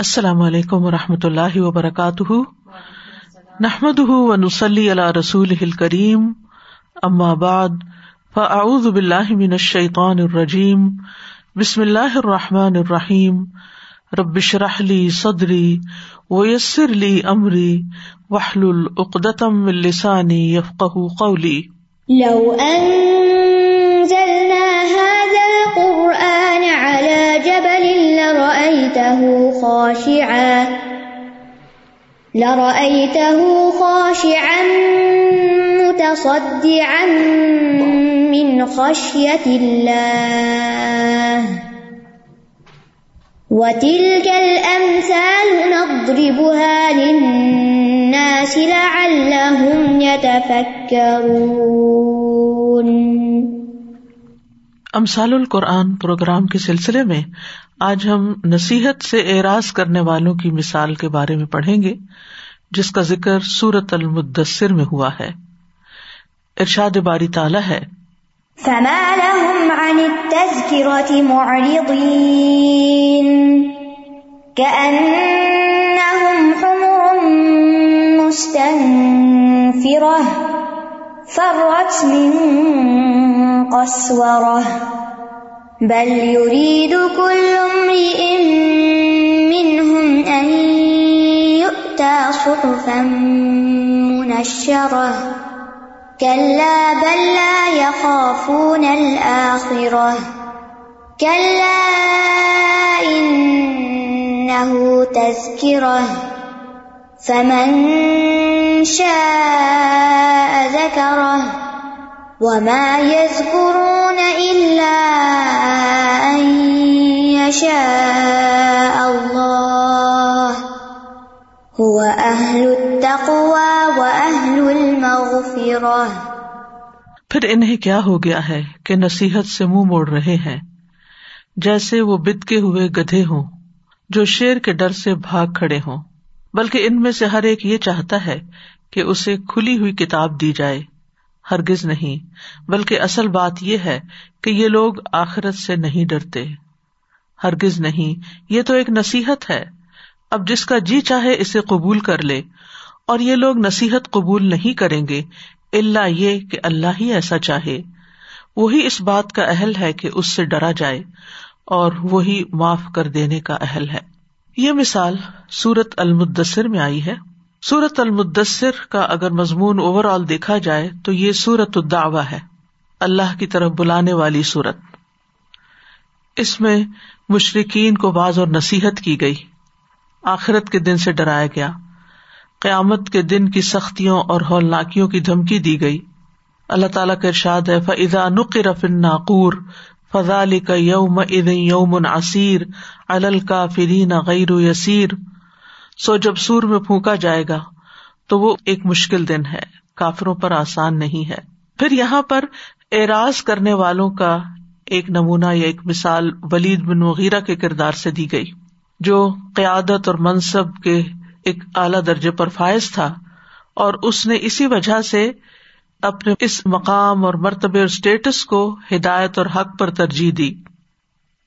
السلام علیکم و رحمۃ اللہ وبرکاتہ۔ نحمد و نسلی اللہ رسول کریم بعد، فاعوذ باللہ من الشیطان الرجیم۔ بسم اللہ الرحمٰن الرحیم۔ ربش رحلی صدری ویسر علی عمری وحل العقدم السانی یفق قولی۔ لو لرأيته خاشعا. لرأيته خاشعا متصدعا من خشية الله. وتلك الأمثال نضربها للناس لعلهم يتفكرون. امسال القرآن پروگرام کے سلسلے میں آج ہم نصیحت سے اعراض کرنے والوں کی مثال کے بارے میں پڑھیں گے، جس کا ذکر سورت المدثر میں ہوا ہے۔ ارشاد باری تالا ہے۔ فرت من قسورة بل يريد كل امرئ منهم أن يؤتى صحفا منشرة كلا بل لا يخافون الآخرة كلا إنه تذكرة فمن شاء ذكره وما يذكرون إلا أن يشاء الله هو أهل التقوى وأهل المغفرة پھر انہیں کیا ہو گیا ہے کہ نصیحت سے منہ موڑ رہے ہیں؟ جیسے وہ بدکے ہوئے گدھے ہوں، جو شیر کے ڈر سے بھاگ کھڑے ہوں۔ بلکہ ان میں سے ہر ایک یہ چاہتا ہے کہ اسے کھلی ہوئی کتاب دی جائے، ہرگز نہیں، بلکہ اصل بات یہ ہے کہ یہ لوگ آخرت سے نہیں ڈرتے۔ ہرگز نہیں، یہ تو ایک نصیحت ہے۔ اب جس کا جی چاہے اسے قبول کر لے، اور یہ لوگ نصیحت قبول نہیں کریں گے اللہ یہ کہ اللہ ہی ایسا چاہے۔ وہی اس بات کا اہل ہے کہ اس سے ڈرا جائے، اور وہی معاف کر دینے کا اہل ہے۔ یہ مثال سورت المدثر میں آئی ہے۔ سورت المدثر کا اگر مضمون اوور آل دیکھا جائے تو یہ سورت الدعوا ہے، اللہ کی طرف بلانے والی سورت۔ اس میں مشرقین کو باز اور نصیحت کی گئی۔ آخرت کے دن سے ڈرایا گیا۔ قیامت کے دن کی سختیوں اور ہولناکیوں کی دھمکی دی گئی۔ اللہ تعالیٰ کا ارشاد ہے فضا نقر فناقور فضا علی کا یوم یوم عصیر الکا فرین غیر یسیر سو جب سور میں پھونکا جائے گا تو وہ ایک مشکل دن ہے، کافروں پر آسان نہیں ہے۔ پھر یہاں پر اعراض کرنے والوں کا ایک نمونہ یا ایک مثال ولید بن وغیرہ کے کردار سے دی گئی، جو قیادت اور منصب کے ایک اعلی درجے پر فائز تھا اور اس نے اسی وجہ سے اپنے اس مقام اور مرتبے اور اسٹیٹس کو ہدایت اور حق پر ترجیح دی۔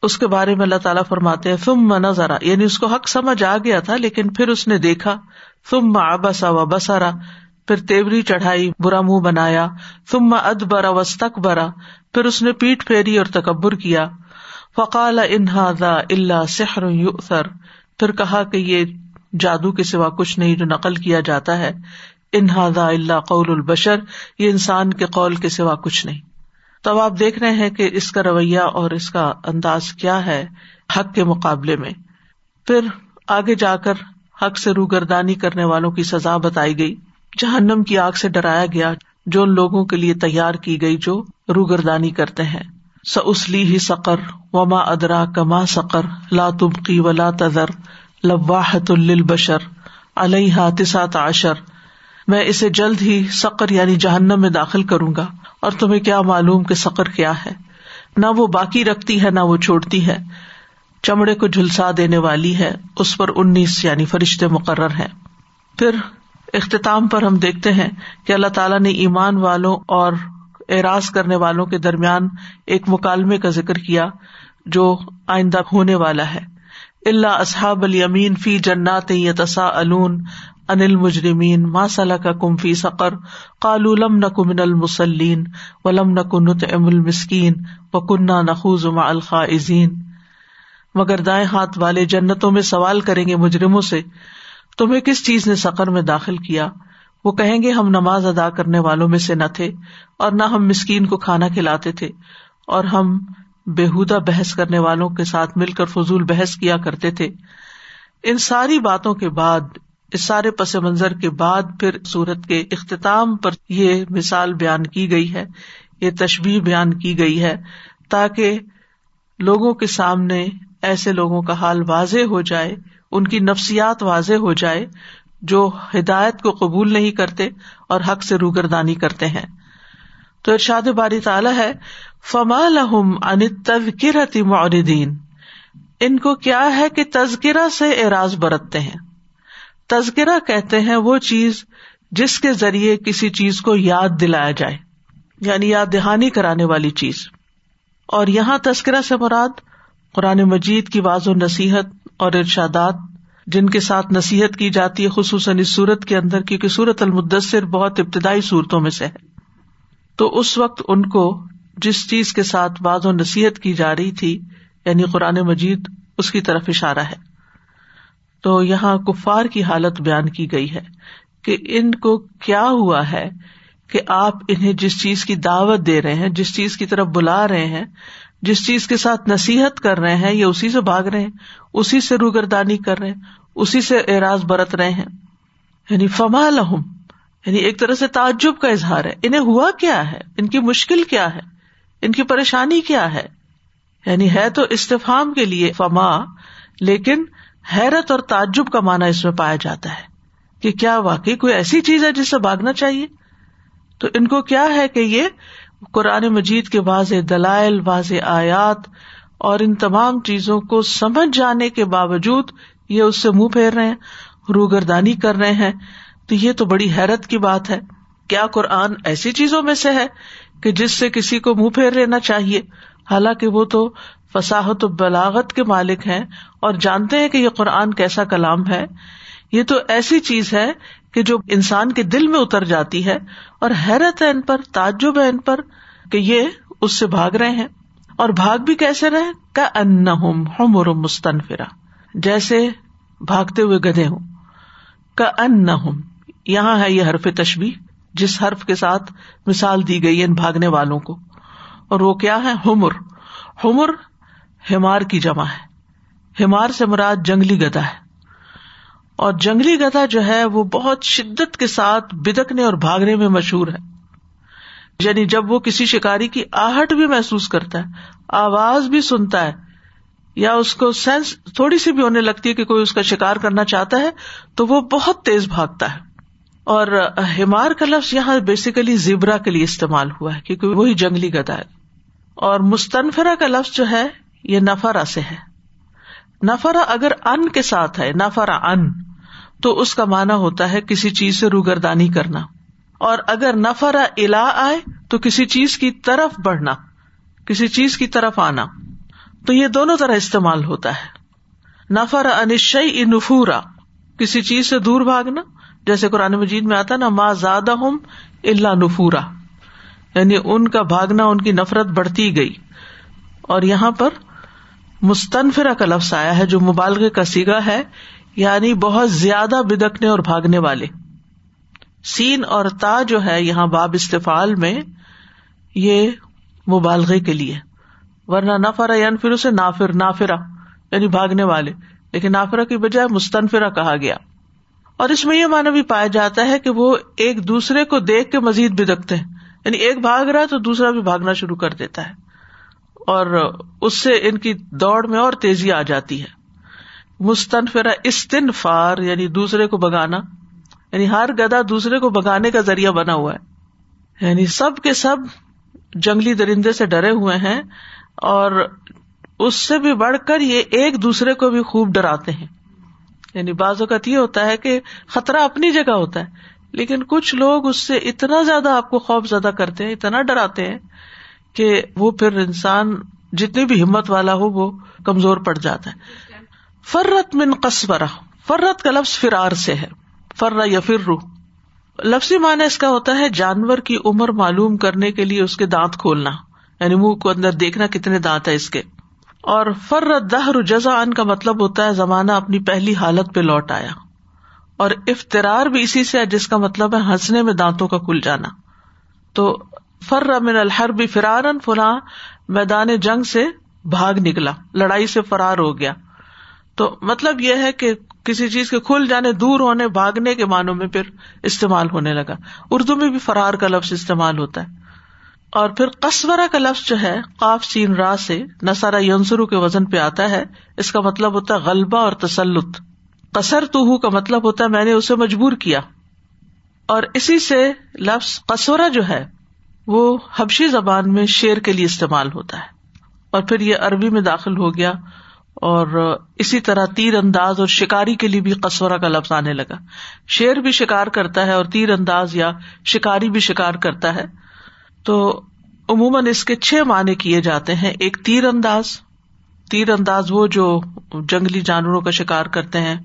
اس کے بارے میں اللہ تعالیٰ فرماتے ہیں تم منا ذرا یعنی اس کو حق سمجھ آ گیا تھا، لیکن پھر اس نے دیکھا۔ تم آبسا و بسارا پھر تیوری چڑھائی، برا منہ بنایا۔ تم اد برا وسط برا پھر اس نے پیٹ پھیری اور تکبر کیا۔ فقال انہادا اللہ سحر سر پھر کہا کہ یہ جادو کے سوا کچھ نہیں جو نقل کیا جاتا ہے۔ انہادا اللہ قول البشر، یہ انسان کے قول کے سوا کچھ نہیں۔ تو اب آپ دیکھ رہے ہیں کہ اس کا رویہ اور اس کا انداز کیا ہے حق کے مقابلے میں۔ پھر آگے جا کر حق سے روگردانی کرنے والوں کی سزا بتائی گئی۔ جہنم کی آگ سے ڈرایا گیا جو ان لوگوں کے لیے تیار کی گئی جو روگردانی کرتے ہیں۔ س اسلی ہی سقر وما ادرا کما سقر لا تبقی ولا تذر لواحت البشر علیہ تسات عشر میں اسے جلد ہی سقر یعنی جہنم میں داخل کروں گا اور تمہیں کیا معلوم کہ سقر کیا ہے؟ نہ وہ باقی رکھتی ہے، نہ وہ چھوڑتی ہے۔ چمڑے کو جھلسا دینے والی ہے، اس پر انیس یعنی فرشتے مقرر ہیں۔ پھر اختتام پر ہم دیکھتے ہیں کہ اللہ تعالیٰ نے ایمان والوں اور اعراض کرنے والوں کے درمیان ایک مکالمے کا ذکر کیا جو آئندہ ہونے والا ہے۔ اللہ اصحاب المین فی جنات یتساءلون انل مجرمین ما صلاح کا کم فی سقر کالو لم نق من المسلین و لم ام المسکین و کنہ نخوز ما الخائزین۔ مگر دائیں ہاتھ والے جنتوں میں سوال کریں گے مجرموں سے، تمہیں کس چیز نے سقر میں داخل کیا؟ وہ کہیں گے ہم نماز ادا کرنے والوں میں سے نہ تھے اور نہ ہم مسکین کو کھانا کھلاتے تھے، اور ہم بےحدہ بحث کرنے والوں کے ساتھ مل کر فضول بحث کیا کرتے تھے۔ ان ساری باتوں کے بعد اس سارے پس منظر کے بعد پھر سورت کے اختتام پر یہ مثال بیان کی گئی ہے، یہ تشبیح بیان کی گئی ہے تاکہ لوگوں کے سامنے ایسے لوگوں کا حال واضح ہو جائے، ان کی نفسیات واضح ہو جائے جو ہدایت کو قبول نہیں کرتے اور حق سے روگردانی کرتے ہیں۔ تو ارشاد باری تعالیٰ ہے، فما لہم ان تذکرتی معردین ان کو کیا ہے کہ تذکرہ سے اعراض برتتے ہیں۔ تذکرہ کہتے ہیں وہ چیز جس کے ذریعے کسی چیز کو یاد دلایا جائے یعنی یاد دہانی کرانے والی چیز۔ اور یہاں تذکرہ سے مراد قرآن مجید کی واض و نصیحت اور ارشادات، جن کے ساتھ نصیحت کی جاتی ہے، خصوصاً اس صورت کے اندر، کیونکہ سورت المدثر بہت ابتدائی صورتوں میں سے ہے۔ تو اس وقت ان کو جس چیز کے ساتھ بعض و نصیحت کی جا رہی تھی یعنی قرآن مجید، اس کی طرف اشارہ ہے۔ تو یہاں کفار کی حالت بیان کی گئی ہے کہ ان کو کیا ہوا ہے کہ آپ انہیں جس چیز کی دعوت دے رہے ہیں، جس چیز کی طرف بلا رہے ہیں، جس چیز کے ساتھ نصیحت کر رہے ہیں یا اسی سے بھاگ رہے ہیں، اسی سے روگردانی کر رہے ہیں، اسی سے اعراض برت رہے ہیں۔ یعنی فما لہم یعنی ایک طرح سے تعجب کا اظہار ہے۔ انہیں ہوا کیا ہے؟ ان کی مشکل کیا ہے؟ ان کی پریشانی کیا ہے؟ یعنی ہے تو استفام کے لیے فما، لیکن حیرت اور تعجب کا مانا اس میں پایا جاتا ہے کہ کیا واقعی کوئی ایسی چیز ہے جس سے بھاگنا چاہیے؟ تو ان کو کیا ہے کہ یہ قرآن مجید کے واضح دلائل، واضح آیات اور ان تمام چیزوں کو سمجھ جانے کے باوجود یہ اس سے منہ پھیر رہے ہیں، روگردانی کر رہے ہیں۔ تو یہ تو بڑی حیرت کی بات ہے۔ کیا قرآن ایسی چیزوں میں سے ہے کہ جس سے کسی کو منہ پھیر لینا چاہیے؟ حالانکہ وہ تو فساحت و بلاغت کے مالک ہیں اور جانتے ہیں کہ یہ قرآن کیسا کلام ہے۔ یہ تو ایسی چیز ہے کہ جو انسان کے دل میں اتر جاتی ہے اور حیرت ہے ان پر، تعجب ہے ان پر کہ یہ اس سے بھاگ رہے ہیں۔ اور بھاگ بھی کیسے رہے؟ کا ان ہم مستنفرا جیسے بھاگتے ہوئے گدے ہوں۔ کا ان یہاں ہے یہ حرف تشبی جس حرف کے ساتھ مثال دی گئی ان بھاگنے والوں کو۔ اور وہ کیا ہے؟ ہومر ہومر ہمار کی جمع ہے۔ ہمار سے مراد جنگلی گدا ہے۔ اور جنگلی گدا جو ہے وہ بہت شدت کے ساتھ بدکنے اور بھاگنے میں مشہور ہے۔ یعنی جب وہ کسی شکاری کی آہٹ بھی محسوس کرتا ہے، آواز بھی سنتا ہے، یا اس کو سینس تھوڑی سی بھی ہونے لگتی ہے کہ کوئی اس کا شکار کرنا چاہتا ہے، تو وہ بہت تیز بھاگتا ہے۔ اور ہمار کا لفظ یہاں بیسیکلی زیبرا کے لیے استعمال ہوا ہے، کیونکہ وہی جنگلی گدا ہے۔ اور مستنفرا کا لفظ جو ہے یہ نفرا سے ہے۔ نفرا اگر ان کے ساتھ ہے، نفرا ان، تو اس کا مانا ہوتا ہے کسی چیز سے روگردانی کرنا۔ اور اگر نفرا الا آئے، تو کسی چیز کی طرف بڑھنا، کسی چیز کی طرف آنا۔ تو یہ دونوں طرح استعمال ہوتا ہے۔ نفر انشئی نفورا، کسی چیز سے دور بھاگنا۔ جیسے قرآن مجید میں آتا نا ماں زیادہ ہوں اللہ نفورا۔ یعنی ان کا بھاگنا، ان کی نفرت بڑھتی گئی۔ اور یہاں پر مستنفرا کا لفظ آیا ہے جو مبالغ کا سیگا ہے یعنی بہت زیادہ بدکنے اور بھاگنے والے۔ سین اور تا جو ہے یہاں باب استفال میں، یہ مبالغے کے لیے۔ ورنہ نفرا یعنی پھر اسے نافر نافرا یعنی بھاگنے والے۔ لیکن نافرا کی بجائے مستنفرا کہا گیا۔ اور اس میں یہ مانا بھی پایا جاتا ہے کہ وہ ایک دوسرے کو دیکھ کے مزید بدکتے ہیں۔ یعنی ایک بھاگ رہا ہے تو دوسرا بھی بھاگنا شروع کر دیتا ہے۔ اور اس سے ان کی دوڑ میں اور تیزی آ جاتی ہے۔ مستنفرا استنفار یعنی دوسرے کو بگانا یعنی ہر گدا دوسرے کو بگانے کا ذریعہ بنا ہوا ہے۔ یعنی سب کے سب جنگلی درندے سے ڈرے ہوئے ہیں اور اس سے بھی بڑھ کر یہ ایک دوسرے کو بھی خوب ڈراتے ہیں۔ یعنی بعض اوقات یہ ہوتا ہے کہ خطرہ اپنی جگہ ہوتا ہے، لیکن کچھ لوگ اس سے اتنا زیادہ آپ کو خوف زیادہ کرتے ہیں، اتنا ڈراتے ہیں کہ وہ پھر انسان جتنی بھی ہمت والا ہو، وہ کمزور پڑ جاتا ہے۔ فرت من قصبرہ، فرت کا لفظ فرار سے ہے۔ فر یا فر لفظی معنی اس کا ہوتا ہے جانور کی عمر معلوم کرنے کے لیے اس کے دانت کھولنا۔ یعنی منہ کو اندر دیکھنا کتنے دانت ہے اس کے۔ اور فر دہ جزا ان کا مطلب ہوتا ہے زمانہ اپنی پہلی حالت پہ لوٹ آیا۔ اور افطرار بھی اسی سے جس کا مطلب ہے ہنسنے میں دانتوں کا کھل جانا۔ تو فر من الحر بھی فرارن، فلاں میدان جنگ سے بھاگ نکلا، لڑائی سے فرار ہو گیا۔ تو مطلب یہ ہے کہ کسی چیز کے کھل جانے، دور ہونے، بھاگنے کے معنوں میں پھر استعمال ہونے لگا۔ اردو میں بھی فرار کا لفظ استعمال ہوتا ہے۔ اور پھر قصورہ کا لفظ جو ہے، قاف سین را سے نسارا یونسرو کے وزن پہ آتا ہے۔ اس کا مطلب ہوتا ہے غلبہ اور تسلط۔ قصر تو کا مطلب ہوتا ہے میں نے اسے مجبور کیا۔ اور اسی سے لفظ قصورہ جو ہے وہ حبشی زبان میں شیر کے لیے استعمال ہوتا ہے۔ اور پھر یہ عربی میں داخل ہو گیا اور اسی طرح تیر انداز اور شکاری کے لیے بھی قصورہ کا لفظ آنے لگا۔ شیر بھی شکار کرتا ہے اور تیر انداز یا شکاری بھی شکار کرتا ہے۔ تو عموماً اس کے چھ معنی کیے جاتے ہیں۔ ایک تیر انداز تیر انداز وہ جو جنگلی جانوروں کا شکار کرتے ہیں۔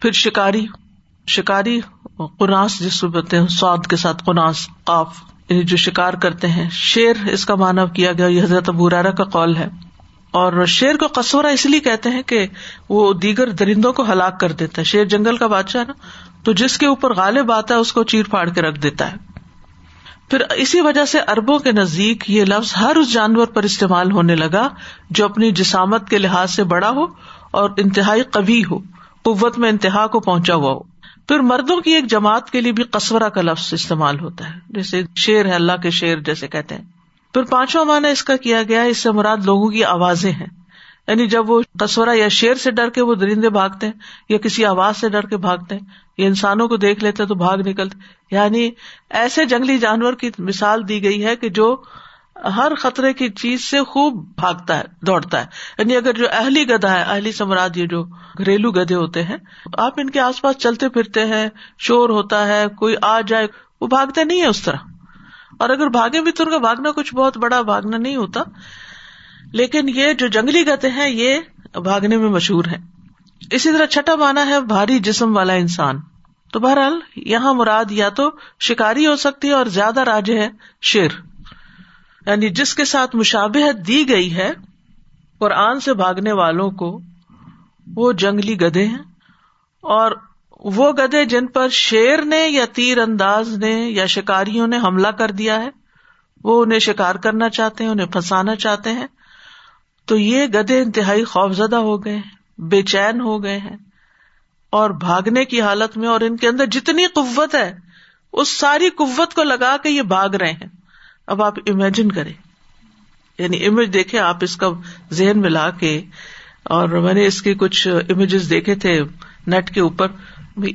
پھر شکاری شکاری قناس جس کو بولتے ہیں سعود کے ساتھ قناس، قاف۔ یعنی جو شکار کرتے ہیں، شیر اس کا معنی کیا گیا، یہ حضرت ابورارا کا قول ہے۔ اور شیر کو قصورہ اس لیے کہتے ہیں کہ وہ دیگر درندوں کو ہلاک کر دیتا ہے۔ شیر جنگل کا بادشاہ نا، تو جس کے اوپر غالب آتا ہے، اس کو چیر پھاڑ کے رکھ دیتا ہے۔ پھر اسی وجہ سے اربوں کے نزدیک یہ لفظ ہر اس جانور پر استعمال ہونے لگا جو اپنی جسامت کے لحاظ سے بڑا ہو اور انتہائی قوی ہو، قوت میں انتہا کو پہنچا ہوا ہو۔ پھر مردوں کی ایک جماعت کے لیے بھی قصورہ کا لفظ استعمال ہوتا ہے۔ جیسے شیر ہے، اللہ کے شیر جیسے کہتے ہیں۔ پھر پانچواں مانا اس کا کیا گیا، اس سے مراد لوگوں کی آوازیں ہیں۔ یعنی جب وہ کسورا یا شیر سے ڈر کے وہ درندے بھاگتے ہیں یا کسی آواز سے ڈر کے بھاگتے ہیں، یا انسانوں کو دیکھ لیتے تو بھاگ نکلتے یعنی ایسے جنگلی جانور کی مثال دی گئی ہے کہ جو ہر خطرے کی چیز سے خوب بھاگتا ہے، دوڑتا ہے۔ یعنی اگر جو اہلی گدھا ہے، اہلی سمراج یہ جو گھریلو گدھے ہوتے ہیں، آپ ان کے آس پاس چلتے پھرتے ہیں، شور ہوتا ہے، کوئی آ جائے، وہ بھاگتے نہیں ہے اس طرح۔ اور اگر بھاگے بھی تو ان کا بھاگنا کچھ بہت بڑا بھاگنا نہیں ہوتا۔ لیکن یہ جو جنگلی گتے ہیں، یہ بھاگنے میں مشہور ہے اسی طرح چھٹا مانا ہے، بھاری جسم والا انسان۔ تو بہرحال، یہاں مراد یا تو شکاری ہو سکتی ہے اور زیادہ راج ہے شیر۔ یعنی جس کے ساتھ مشابہت دی گئی ہے، قرآن سے بھاگنے والوں کو، وہ جنگلی گدے ہیں۔ اور وہ گدے جن پر شیر نے یا تیر انداز نے یا شکاریوں نے حملہ کر دیا ہے، وہ انہیں شکار کرنا چاہتے ہیں، انہیں پھنسانا چاہتے ہیں۔ تو یہ گدے انتہائی خوف زدہ ہو گئے ہیں، بے چین ہو گئے ہیں۔ اور بھاگنے کی حالت میں اور ان کے اندر جتنی قوت ہے، اس ساری قوت کو لگا کے یہ بھاگ رہے ہیں۔ اب آپ امیجن کریں۔ یعنی امیج دیکھے آپ اس کا ذہن میں لا کے۔ اور میں نے اس کے کچھ امیجز دیکھے تھے نیٹ کے اوپر۔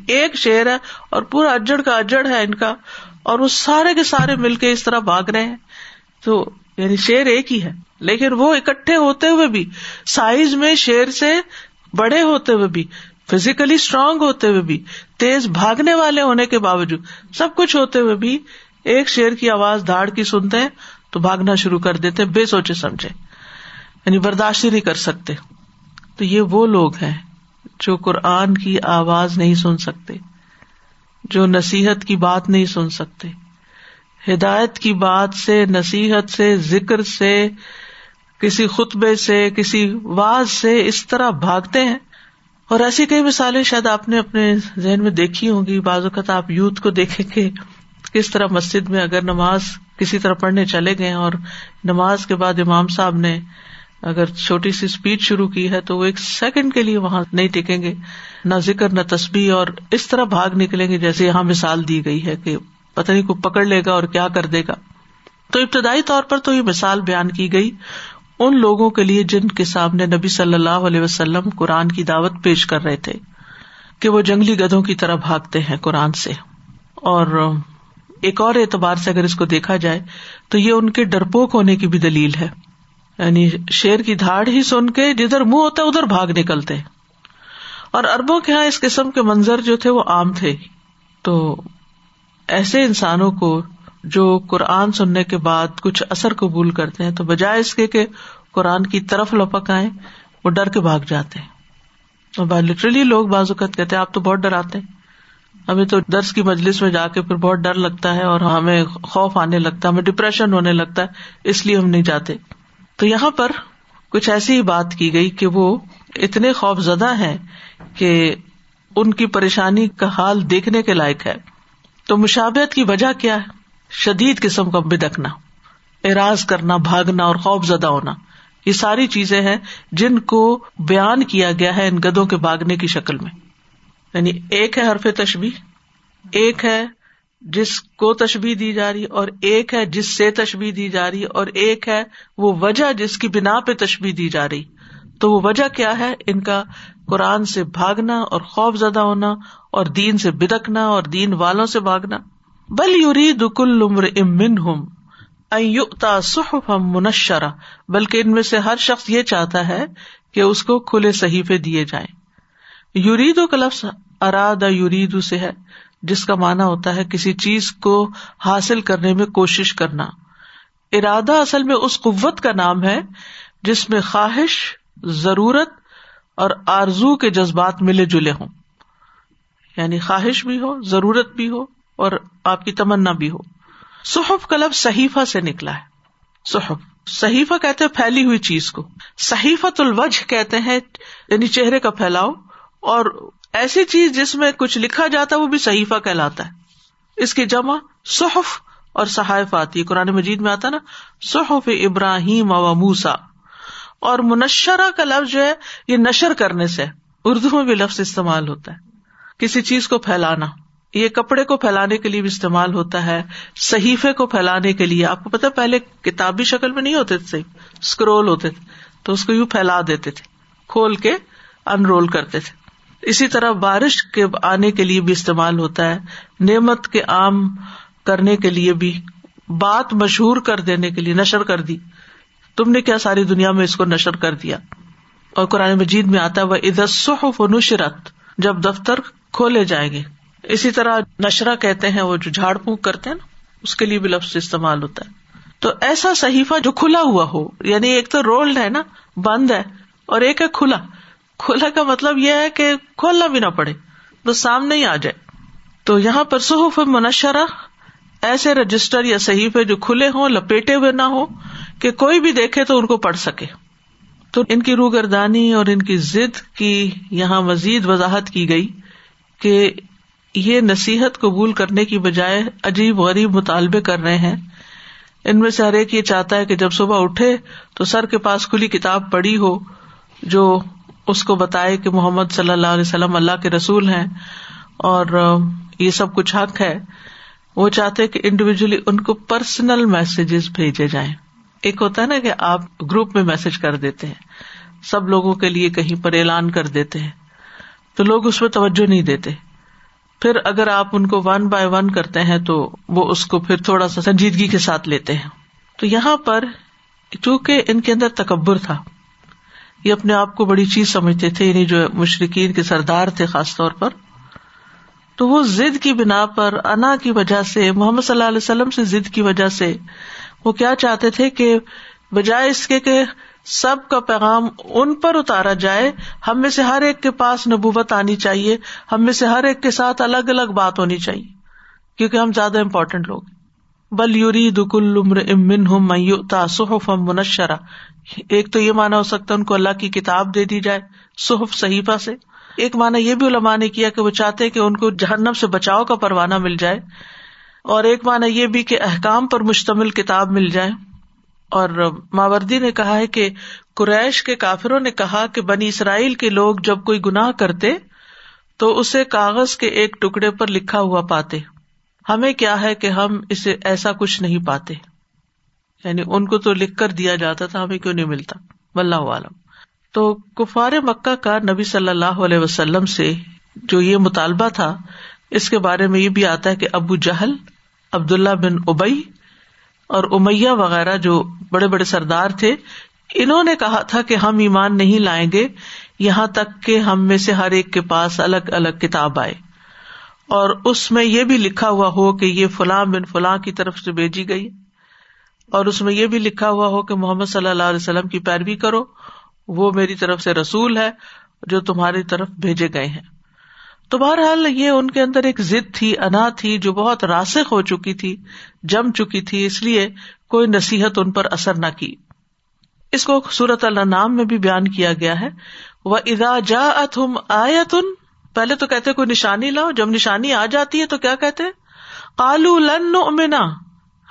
ایک شیر ہے اور پورا اجڑ کا اجڑ ہے ان کا۔ اور وہ سارے کے سارے مل کے اس طرح بھاگ رہے ہیں۔ تو یعنی شیر ایک ہی ہے۔ لیکن وہ اکٹھے ہوتے ہوئے بھی سائز میں شیر سے بڑے ہوتے ہوئے بھی فزیکلی اسٹرانگ ہوتے ہوئے بھی، تیز بھاگنے والے ہونے کے باوجود، سب کچھ ہوتے ہوئے بھی ایک شیر کی آواز دھاڑ کی سنتے ہیں تو بھاگنا شروع کر دیتے بے سوچے سمجھے۔ یعنی برداشت نہیں کر سکتے۔ تو یہ وہ لوگ ہیں جو قرآن کی آواز نہیں سن سکتے، جو نصیحت کی بات نہیں سن سکتے۔ ہدایت کی بات سے، نصیحت سے، ذکر سے، کسی خطبے سے، کسی واز سے اس طرح بھاگتے ہیں۔ اور ایسی کئی مثالیں شاید آپ نے اپنے ذہن میں دیکھی ہوں گی۔ بعض اوقات آپ یوتھ کو دیکھیں کہ کس طرح مسجد میں اگر نماز کسی طرح پڑھنے چلے گئے اور نماز کے بعد امام صاحب نے اگر چھوٹی سی اسپیچ شروع کی ہے تو وہ ایک سیکنڈ کے لیے وہاں نہیں ٹکیں گے، نہ ذکر، نہ تصبیح اور اس طرح بھاگ نکلیں گے جیسے یہاں مثال دی گئی ہے کہ پتہ نہیں کو پکڑ لے گا اور کیا کر دے گا۔ تو ابتدائی طور پر تو یہ مثال بیان کی گئی ان لوگوں کے لیے جن کے سامنے نبی صلی اللہ علیہ وسلم قرآن کی دعوت پیش کر رہے تھے کہ وہ جنگلی گدھوں کی طرح بھاگتے ہیں قرآن سے اور ایک اور اعتبار سے اگر اس کو دیکھا جائے تو یہ ان کے ڈرپوک ہونے کی بھی دلیل ہے۔ یعنی شیر کی دھاڑ ہی سن کے جدھر منہ ہوتا ہے ادھر بھاگ نکلتے۔ اور اربوں کے یہاں اس قسم کے منظر جو تھے وہ عام تھے۔ تو ایسے انسانوں کو جو قرآن سننے کے بعد کچھ اثر قبول کرتے ہیں تو بجائے اس کے کہ قرآن کی طرف لپک آئے وہ ڈر کے بھاگ جاتے ہیں۔ لٹرلی لوگ بعض اوقات کہتے ہیں، آپ تو بہت ڈراتے ہیں۔ ہمیں تو درس کی مجلس میں جا کے پھر بہت ڈر لگتا ہے اور ہمیں خوف آنے لگتا ہے، ہمیں ڈپریشن ہونے لگتا ہے، اس لیے ہم نہیں جاتے۔ تو یہاں پر کچھ ایسی ہی بات کی گئی کہ وہ اتنے خوف زدہ ہیں کہ ان کی پریشانی کا حال دیکھنے کے لائق ہے۔ تو مشابت کی وجہ کیا ہے؟ شدید قسم کا بدکنا اراض کرنا، بھاگنا اور خوف زدہ ہونا۔ یہ ساری چیزیں ہیں جن کو بیان کیا گیا ہے ان گدوں کے بھاگنے کی شکل میں۔ یعنی ایک ہے حرف تشبی ایک ہے جس کو تشبی دی جا رہی، اور ایک ہے جس سے تشبی دی جا رہی، اور ایک ہے وہ وجہ جس کی بنا پہ تشبی دی جا رہی۔ تو وہ وجہ کیا ہے؟ ان کا قرآن سے بھاگنا اور خوف زدہ ہونا، اور دین سے بدکنا اور دین والوں سے بھاگنا۔ بل یوری دکل عمر امن ہوں صحف منشرا بلکہ ان میں سے ہر شخص یہ چاہتا ہے کہ اس کو کھلے صحیفے دیے جائیں۔ یورید و کلفظ اراد یورید سے ہے، جس کا مانا ہوتا ہے کسی چیز کو حاصل کرنے میں کوشش کرنا۔ ارادہ اصل میں اس قوت کا نام ہے جس میں خواہش، ضرورت اور آرزو کے جذبات ملے جلے ہوں۔ یعنی خواہش بھی ہو، ضرورت بھی ہو اور آپ کی تمنا بھی ہو۔ صحف کلب صحیفہ سے نکلا ہے۔ صحف۔ صحیفہ کہتے ہیں پھیلی ہوئی چیز کو۔ صحیفت الوجھ کہتے ہیں یعنی چہرے کا پھیلاؤ اور ایسی چیز جس میں کچھ لکھا جاتا ہے، وہ بھی صحیفہ کہلاتا ہے۔ اس کی جمع صحف اور صحائف آتی ہے۔ قرآن مجید میں آتا نا، صحف ابراہیم و موسا اور منشرہ کا لفظ جو ہے، یہ نشر کرنے سے اردو میں بھی لفظ استعمال ہوتا ہے۔ کسی چیز کو پھیلانا، یہ کپڑے کو پھیلانے کے لیے بھی استعمال ہوتا ہے، صحیفے کو پھیلانے کے لیے۔ آپ کو پتا پہلے کتابی شکل میں نہیں ہوتے تھے اسکرول ہوتے تھے، تو اس کو یوں پھیلا دیتے تھے، کھول کے انرول کرتے تھے۔ اسی طرح بارش کے آنے کے لیے بھی استعمال ہوتا ہے، نعمت کے عام کرنے کے لیے بھی، بات مشہور کر دینے کے لیے، نشر کر دی۔ تم نے کیا ساری دنیا میں اس کو نشر کر دیا؟ اور قرآن مجید میں آتا ہے وہ ادسف و نشرت، جب دفتر کھولے جائیں گے۔ اسی طرح نشرا کہتے ہیں، وہ جو جھاڑ پھونک کرتے ہیں نا، اس کے لیے بھی لفظ استعمال ہوتا ہے۔ تو ایسا صحیفہ جو کھلا ہوا ہو یعنی ایک تو رولڈ ہے نا، بند ہے، اور ایک ہے کھلا۔ کھلا کا مطلب یہ ہے کہ کھولنا بھی نہ پڑے تو سامنے ہی آ جائے۔ تو یہاں پر صحف منشرہ ایسے رجسٹر یا صحیفے جو کھلے ہوں، لپیٹے ہوئے نہ ہو کہ کوئی بھی دیکھے تو ان کو پڑھ سکے۔ تو ان کی روگردانی اور ان کی ضد کی یہاں مزید وضاحت کی گئی کہ یہ نصیحت قبول کرنے کی بجائے عجیب غریب مطالبے کر رہے ہیں۔ ان میں سے ہر ایک یہ چاہتا ہے کہ جب صبح اٹھے تو سر کے پاس کھلی کتاب پڑھی ہو جو اس کو بتائے کہ محمد صلی اللہ علیہ وسلم اللہ کے رسول ہیں اور یہ سب کچھ حق ہے۔ وہ چاہتے کہ انڈیویجلی ان کو پرسنل میسجز بھیجے جائیں۔ ایک ہوتا ہے نا کہ آپ گروپ میں میسج کر دیتے ہیں۔ سب لوگوں کے لیے کہیں پر اعلان کر دیتے ہیں۔ تو لوگ اس پہ توجہ نہیں دیتے۔ پھر اگر آپ ان کو ون بائی ون کرتے ہیں تو وہ اس کو پھر تھوڑا سا سنجیدگی کے ساتھ لیتے ہیں۔ تو یہاں پر چونکہ ان کے اندر تکبر تھا یہ اپنے آپ کو بڑی چیز سمجھتے تھے یعنی جو مشرقین کے سردار تھے خاص طور پر۔ تو وہ ضد کی بنا پر، انا کی وجہ سے، محمد صلی اللہ علیہ وسلم سے ضد کی وجہ سے وہ کیا چاہتے تھے کہ بجائے اس کے کہ سب کا پیغام ان پر اتارا جائے، ہم میں سے ہر ایک کے پاس نبوت آنی چاہیے، ہم میں سے ہر ایک کے ساتھ الگ الگ بات ہونی چاہیے، کیونکہ ہم زیادہ امپورٹینٹ لوگ بل یوری دکل عمر امن ہم میوتا صحف منشرا ایک تو یہ مانا ہو سکتا ہے ان کو اللہ کی کتاب دے دی جائے صحف صحیفہ سے۔ ایک مانا یہ بھی علماء نے کیا کہ وہ چاہتے کہ ان کو جہنم سے بچاؤ کا پروانہ مل جائے۔ اور ایک مانا یہ بھی کہ احکام پر مشتمل کتاب مل جائے۔ اور ماوردی نے کہا ہے کہ قریش کے کافروں نے کہا کہ بنی اسرائیل کے لوگ جب کوئی گناہ کرتے تو اسے کاغذ کے ایک ٹکڑے پر لکھا ہوا پاتے۔ ہمیں کیا ہے کہ ہم اسے ایسا کچھ نہیں پاتے۔ یعنی ان کو تو لکھ کر دیا جاتا تھا، ہمیں کیوں نہیں ملتا؟ واللہ عالم۔ تو کفار مکہ کا نبی صلی اللہ علیہ وسلم سے جو یہ مطالبہ تھا، اس کے بارے میں یہ بھی آتا ہے کہ ابو جہل عبد اللہ بن ابئی اور امیہ وغیرہ جو بڑے بڑے سردار تھے، انہوں نے کہا تھا کہ ہم ایمان نہیں لائیں گے، یہاں تک کہ ہم میں سے ہر ایک کے پاس الگ الگ کتاب آئے۔ اور اس میں یہ بھی لکھا ہوا ہو کہ یہ فلاں بن فلاں کی طرف سے بھیجی گئی۔ اور اس میں یہ بھی لکھا ہوا ہو کہ محمد صلی اللہ علیہ وسلم کی پیروی کرو، وہ میری طرف سے رسول ہے جو تمہاری طرف بھیجے گئے ہیں۔ تو بہرحال یہ ان کے اندر ایک ضد تھی، انا تھی، جو بہت راسک ہو چکی تھی، جم چکی تھی، اس لیے کوئی نصیحت ان پر اثر نہ کی۔ اس کو سورت اللہ نام میں بھی بیان کیا گیا ہے۔ وہ ادا جا اتم آیا تن پہلے تو کہتے کوئی نشانی لاؤ، جب نشانی آ جاتی ہے تو کیا کہتے کالو لن امینا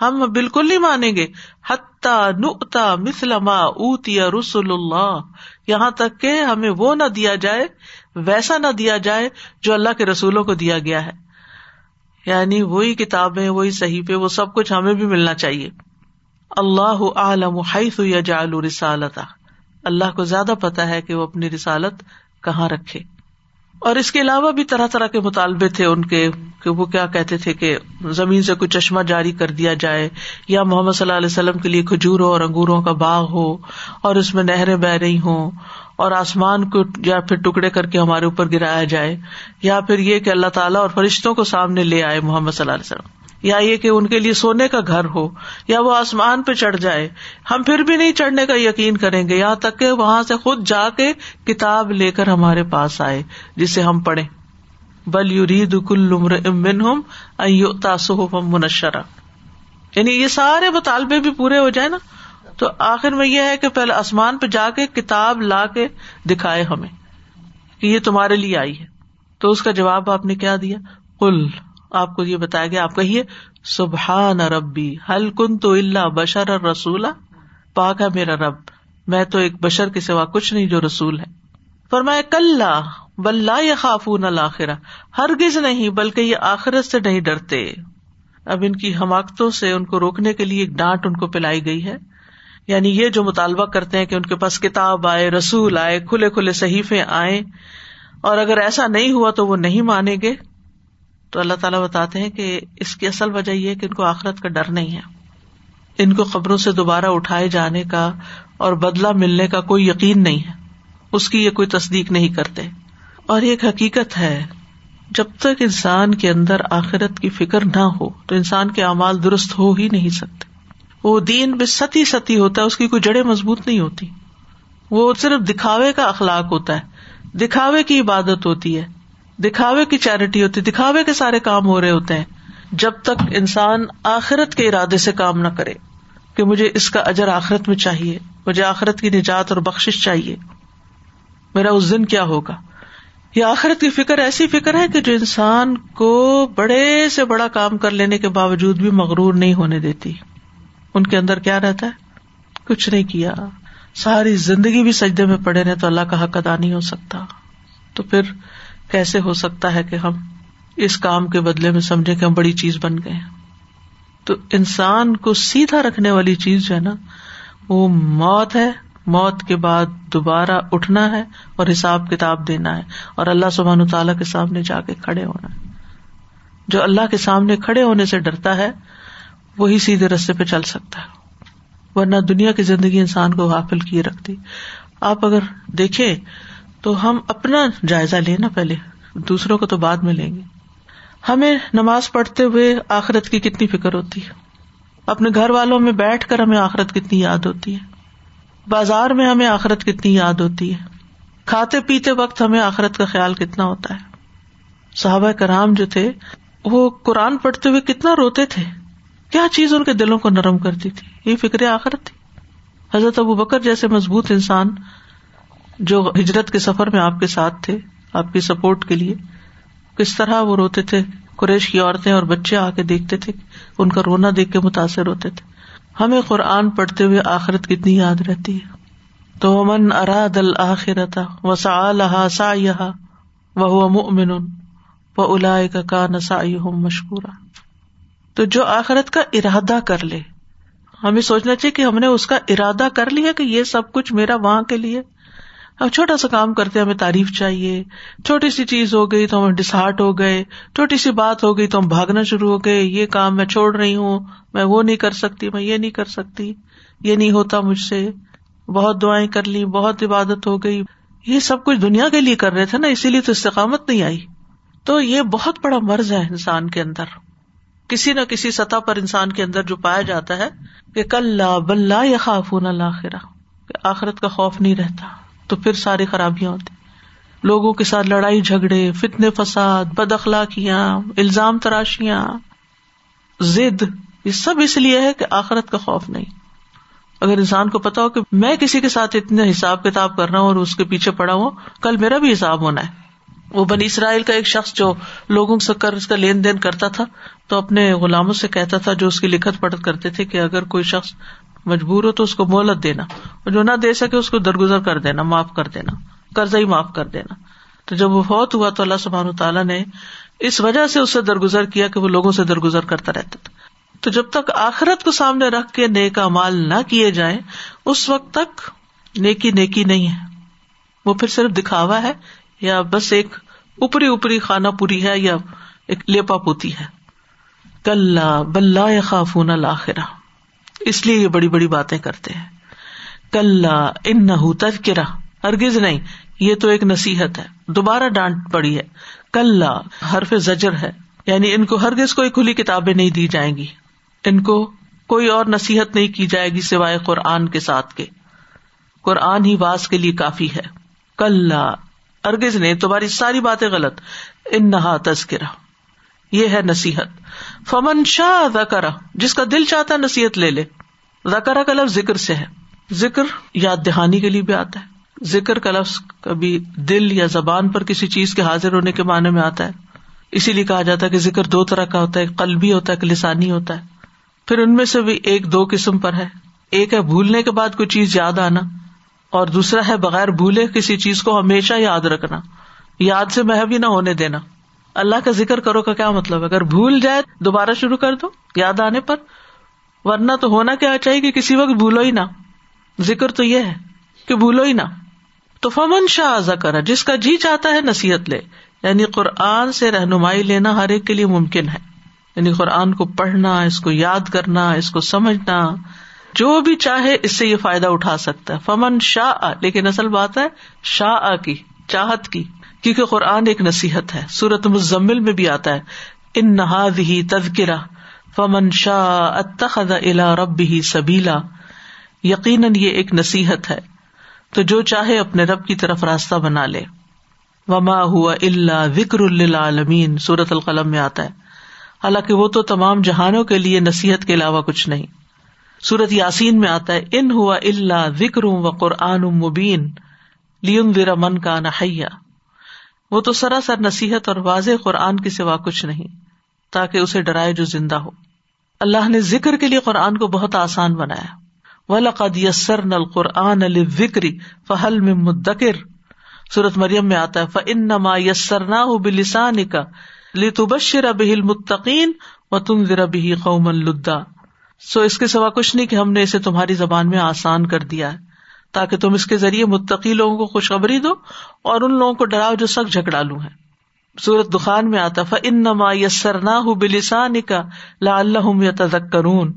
ہم بالکل نہیں مانیں گے۔ حتہ نتا مسلما اوتیا رسول اللہ۔ یہاں تک کہ ہمیں وہ نہ دیا جائے، ویسا نہ دیا جائے جو اللہ کے رسولوں کو دیا گیا ہے۔ یعنی وہی کتابیں، وہی صحیح وہ سب کچھ ہمیں بھی ملنا چاہیے۔ اللہ عالم حیث یجعل رسالتا اللہ کو زیادہ پتا ہے کہ وہ اپنی رسالت کہاں رکھے۔ اور اس کے علاوہ بھی طرح طرح کے مطالبے تھے ان کے کہ وہ کیا کہتے تھے کہ زمین سے کوئی چشمہ جاری کر دیا جائے یا محمد صلی اللہ علیہ وسلم کے لیے کھجوروں اور انگوروں کا باغ ہو اور اس میں نہریں بہ رہی ہوں اور آسمان کو یا پھر ٹکڑے کر کے ہمارے اوپر گرایا جائے یا پھر یہ کہ اللہ تعالیٰ اور فرشتوں کو سامنے لے آئے محمد صلی اللہ علیہ وسلم۔ یا یہ کہ ان کے لیے سونے کا گھر ہو، یا وہ آسمان پہ چڑھ جائے۔ ہم پھر بھی نہیں چڑھنے کا یقین کریں گے، یہاں تک کہ وہاں سے خود جا کے کتاب لے کر ہمارے پاس آئے، جسے ہم پڑھیں۔ بل یورید کل امن ہم منشرا یعنی یہ سارے مطالبے بھی پورے ہو جائے نا، تو آخر میں یہ ہے کہ پہلے آسمان پہ جا کے کتاب لا کے دکھائے ہمیں کہ یہ تمہارے لیے آئی ہے۔ تو اس کا جواب آپ نے کیا دیا؟ کل آپ کو یہ بتایا گیا، آپ کہیے، سبحان ربی حل کن تو اللہ بشر اور رسولہ پاک ہے میرا رب، میں تو ایک بشر کے سوا کچھ نہیں جو رسول ہے۔ پر میں کل بلّہ یا خافون الآخرا ہرگز نہیں، بلکہ یہ آخرت سے نہیں ڈرتے۔ اب ان کی حماقتوں سے، ان کو روکنے کے لیے ایک ڈانٹ ان کو پلائی گئی ہے۔ یعنی یہ جو مطالبہ کرتے ہیں کہ ان کے پاس کتاب آئے، رسول آئے، کھلے کھلے صحیفے آئے، اور اگر ایسا نہیں ہوا تو وہ نہیں مانیں گے۔ تو اللہ تعالیٰ بتاتے ہیں کہ اس کی اصل وجہ یہ کہ ان کو آخرت کا ڈر نہیں ہے۔ ان کو خبروں سے دوبارہ اٹھائے جانے کا اور بدلا ملنے کا کوئی یقین نہیں ہے۔ اس کی یہ کوئی تصدیق نہیں کرتے۔ اور یہ ایک حقیقت ہے، جب تک انسان کے اندر آخرت کی فکر نہ ہو، تو انسان کے اعمال درست ہو ہی نہیں سکتے۔ وہ دین میں ستی ستی ہوتا ہے، اس کی کوئی جڑیں مضبوط نہیں ہوتی۔ وہ صرف دکھاوے کا اخلاق ہوتا ہے، دکھاوے کی عبادت ہوتی ہے۔ دکھاوے کی چیریٹی ہوتی، دکھاوے کے سارے کام ہو رہے ہوتے ہیں۔ جب تک انسان آخرت کے ارادے سے کام نہ کرے کہ مجھے اس کا اجر آخرت میں چاہیے، مجھے آخرت کی نجات اور بخش چاہیے، میرا اس دن کیا ہوگا؟ یہ آخرت کی فکر ایسی فکر ہے کہ جو انسان کو بڑے سے بڑا کام کر لینے کے باوجود بھی مغرور نہیں ہونے دیتی۔ ان کے اندر کیا رہتا ہے؟ کچھ نہیں کیا۔ ساری زندگی بھی سجدے میں پڑے رہے تو اللہ کا حق ادا نہیں ہو سکتا۔ تو پھر کیسے ہو سکتا ہے کہ ہم اس کام کے بدلے میں سمجھے کہ ہم بڑی چیز بن گئے تو انسان کو سیدھا رکھنے والی چیز جو ہے نا، وہ موت ہے۔ موت کے بعد دوبارہ اٹھنا ہے اور حساب کتاب دینا ہے۔ اور اللہ سبحان تعالیٰ کے سامنے جا کے کھڑے ہونا ہے۔ جو اللہ کے سامنے کھڑے ہونے سے ڈرتا ہے، وہی سیدھے رستے پہ چل سکتا ہے۔ ورنہ دنیا کی زندگی انسان کو غافل کیے رکھتی۔ آپ اگر دیکھیں تو ہم اپنا جائزہ لینا پہلے، دوسروں کو تو بعد میں لیں گے۔ ہمیں نماز پڑھتے ہوئے آخرت کی کتنی فکر ہوتی ہے؟ اپنے گھر والوں میں بیٹھ کر ہمیں آخرت کتنی یاد ہوتی ہے؟ بازار میں ہمیں آخرت کتنی یاد ہوتی ہے؟ کھاتے پیتے وقت ہمیں آخرت کا خیال کتنا ہوتا ہے؟ صحابہ کرام جو تھے، وہ قرآن پڑھتے ہوئے کتنا روتے تھے؟ کیا چیز ان کے دلوں کو نرم کرتی تھی؟ یہ فکر آخرت تھی۔ حضرت ابو بکر جیسے مضبوط انسان جو ہجرت کے سفر میں آپ کے ساتھ تھے، آپ کی سپورٹ کے لیے، کس طرح وہ روتے تھے؟ قریش کی عورتیں اور بچے آ کے دیکھتے تھے، ان کا رونا دیکھ کے متاثر ہوتے تھے۔ ہمیں قرآن پڑھتے ہوئے آخرت کتنی یاد رہتی ہے۔ تو من اراد الآخرتا و سا لہا سا وہ مؤمن و الا کا نسا مشکورا۔ تو جو آخرت کا ارادہ کر لے، ہمیں سوچنا چاہیے کہ ہم نے اس کا ارادہ کر لیا کہ یہ سب کچھ میرا وہاں کے لیے ہم چھوٹا سا کام کرتے ہمیں تعریف چاہیے۔ چھوٹی سی چیز ہو گئی تو ہم ڈسہارٹ ہو گئے۔ چھوٹی سی بات ہو گئی تو ہم بھاگنا شروع ہو گئے۔ یہ کام میں چھوڑ رہی ہوں، میں وہ نہیں کر سکتی، میں یہ نہیں کر سکتی۔ یہ نہیں ہوتا مجھ سے۔ بہت دعائیں کر لی بہت عبادت ہو گئی۔ یہ سب کچھ دنیا کے لیے کر رہے تھے نا، اسی لیے تو استقامت نہیں آئی۔ تو یہ بہت بڑا مرض ہے انسان کے اندر۔ کسی نہ کسی سطح پر انسان کے اندر جو پایا جاتا ہے کہ کل بلّہ یا خاف نہ آخرت کا خوف نہیں رہتا۔ تو پھر ساری خرابیاں ہوتی۔ لوگوں کے ساتھ لڑائی جھگڑے، فتنے، فساد، بد اخلاقیاں، الزام تراشیاں زد یہ سب اس لیے ہے کہ آخرت کا خوف نہیں۔ اگر انسان کو پتا ہو کہ میں کسی کے ساتھ اتنے حساب کتاب کر رہا ہوں اور اس کے پیچھے پڑا ہوں، کل میرا بھی حساب ہونا ہے۔ وہ بنی اسرائیل کا ایک شخص جو لوگوں سے قرض کا لین دین کرتا تھا، تو اپنے غلاموں سے کہتا تھا جو اس کی لکھت پڑھت کرتے تھے کہ اگر کوئی شخص مجبور ہو تو اس کو مہلت دینا اور جو نہ دے سکے اس کو درگزر کر دینا، معاف کر دینا، قرضہ ہی معاف کر دینا۔ تو جب وہ فوت ہوا تو اللہ سبحان تعالیٰ نے اس وجہ سے اسے درگزر کیا کہ وہ لوگوں سے درگزر کرتا رہتا تھا۔ تو جب تک آخرت کو سامنے رکھ کے نیک مال نہ کیے جائیں، اس وقت تک نیکی نیکی نہیں ہے۔ وہ پھر صرف دکھاوا ہے یا بس ایک اوپری اوپری خانہ پوری ہے یا ایک لیپا پوتی ہے۔ کل بلا خافون الآخرا اس لیے یہ بڑی بڑی باتیں کرتے ہیں۔ کل ان نہ تذکرہ۔ ہرگز نہیں، یہ تو ایک نصیحت ہے۔ دوبارہ ڈانٹ پڑی ہے۔ کل حرف زجر ہے۔ یعنی ان کو ہرگز کوئی کھلی کتابیں نہیں دی جائیں گی۔ ان کو کوئی اور نصیحت نہیں کی جائے گی سوائے قرآن کے ساتھ کے۔ قرآن ہی واس کے لیے کافی ہے۔ کل ارگز نے تمہاری ساری باتیں غلط۔ ان نہا تذکرہ۔ یہ ہے نصیحت۔ فمن شاہ زکرا جس کا دل چاہتا ہے نصیحت لے لے۔ زکرا کا لفظ ذکر سے ہے۔ ذکر یاد دہانی کے لیے بھی آتا ہے۔ ذکر کا لفظ کبھی دل یا زبان پر کسی چیز کے حاضر ہونے کے معنی میں آتا ہے۔ اسی لیے کہا جاتا ہے کہ ذکر دو طرح کا ہوتا ہے قلبی ہوتا ہے لسانی ہوتا ہے۔ پھر ان میں سے بھی ایک دو قسم پر ہے۔ ایک ہے بھولنے کے بعد کوئی چیز یاد آنا، اور دوسرا ہے بغیر بھولے کسی چیز کو ہمیشہ یاد رکھنا۔ یاد سے محب ہی نہ ہونے دینا۔ اللہ کا ذکر کرو کا کیا مطلب اگر بھول جائے دوبارہ شروع کر دو، یاد آنے پر۔ ورنہ تو ہونا کیا چاہیے کہ کسی وقت بھولو ہی نہ۔ ذکر تو یہ ہے کہ بھولو ہی نہ۔ تو فمن شاہ ذکر، جس کا جی چاہتا ہے نصیحت لے۔ یعنی قرآن سے رہنمائی لینا ہر ایک کے لیے ممکن ہے۔ یعنی قرآن کو پڑھنا، اس کو یاد کرنا، اس کو سمجھنا۔ جو بھی چاہے اس سے یہ فائدہ اٹھا سکتا ہے۔ فمن شاہ لیکن اصل بات ہے شاہ کی، چاہت کی۔ کیونکہ قرآن ایک نصیحت ہے۔ سورت مزمل میں بھی آتا ہے۔ ان نہاد ہی تذکرہ فمن شاہ اتخذ الا رب ہی سبیلا یقیناً یہ ایک نصیحت ہے۔ تو جو چاہے اپنے رب کی طرف راستہ بنا لے۔ وما ہوا اللہ وکر اللہ سورت القلم میں آتا ہے۔ حالانکہ وہ تو تمام جہانوں کے لیے نصیحت کے علاوہ کچھ نہیں۔ سورت یاسین میں آتا ہے۔ ان ہوا اللہ ذکر و قرآن مبین لیم ذرا من کا نہیا وہ تو سراسر نصیحت اور واضح قرآن کی سوا کچ نہیں، تاکہ اسے ڈرائے جو زندہ ہو۔ اللہ نے ذکر کے لیے قرآن کو بہت آسان بنایا۔ و یسر نل قرآن الکری فہل میں مدکر سورت مریم میں آتا ہے فن نما یسر نہ ہو بلسان کا لتبشر به المتقین وتنذر به قوما لدا۔ سو اس کے سوا کچھ نہیں کہ ہم نے اسے تمہاری زبان میں آسان کر دیا ہے۔ تاکہ تم اس کے ذریعے متقی لوگوں کو خوشخبری دو اور ان لوگوں کو ڈراؤ جو سخت جھگڑالو ہیں۔ سورت دخان میں آتا فن نما یسر نہ بلسان کا لا اللہ یتذکرون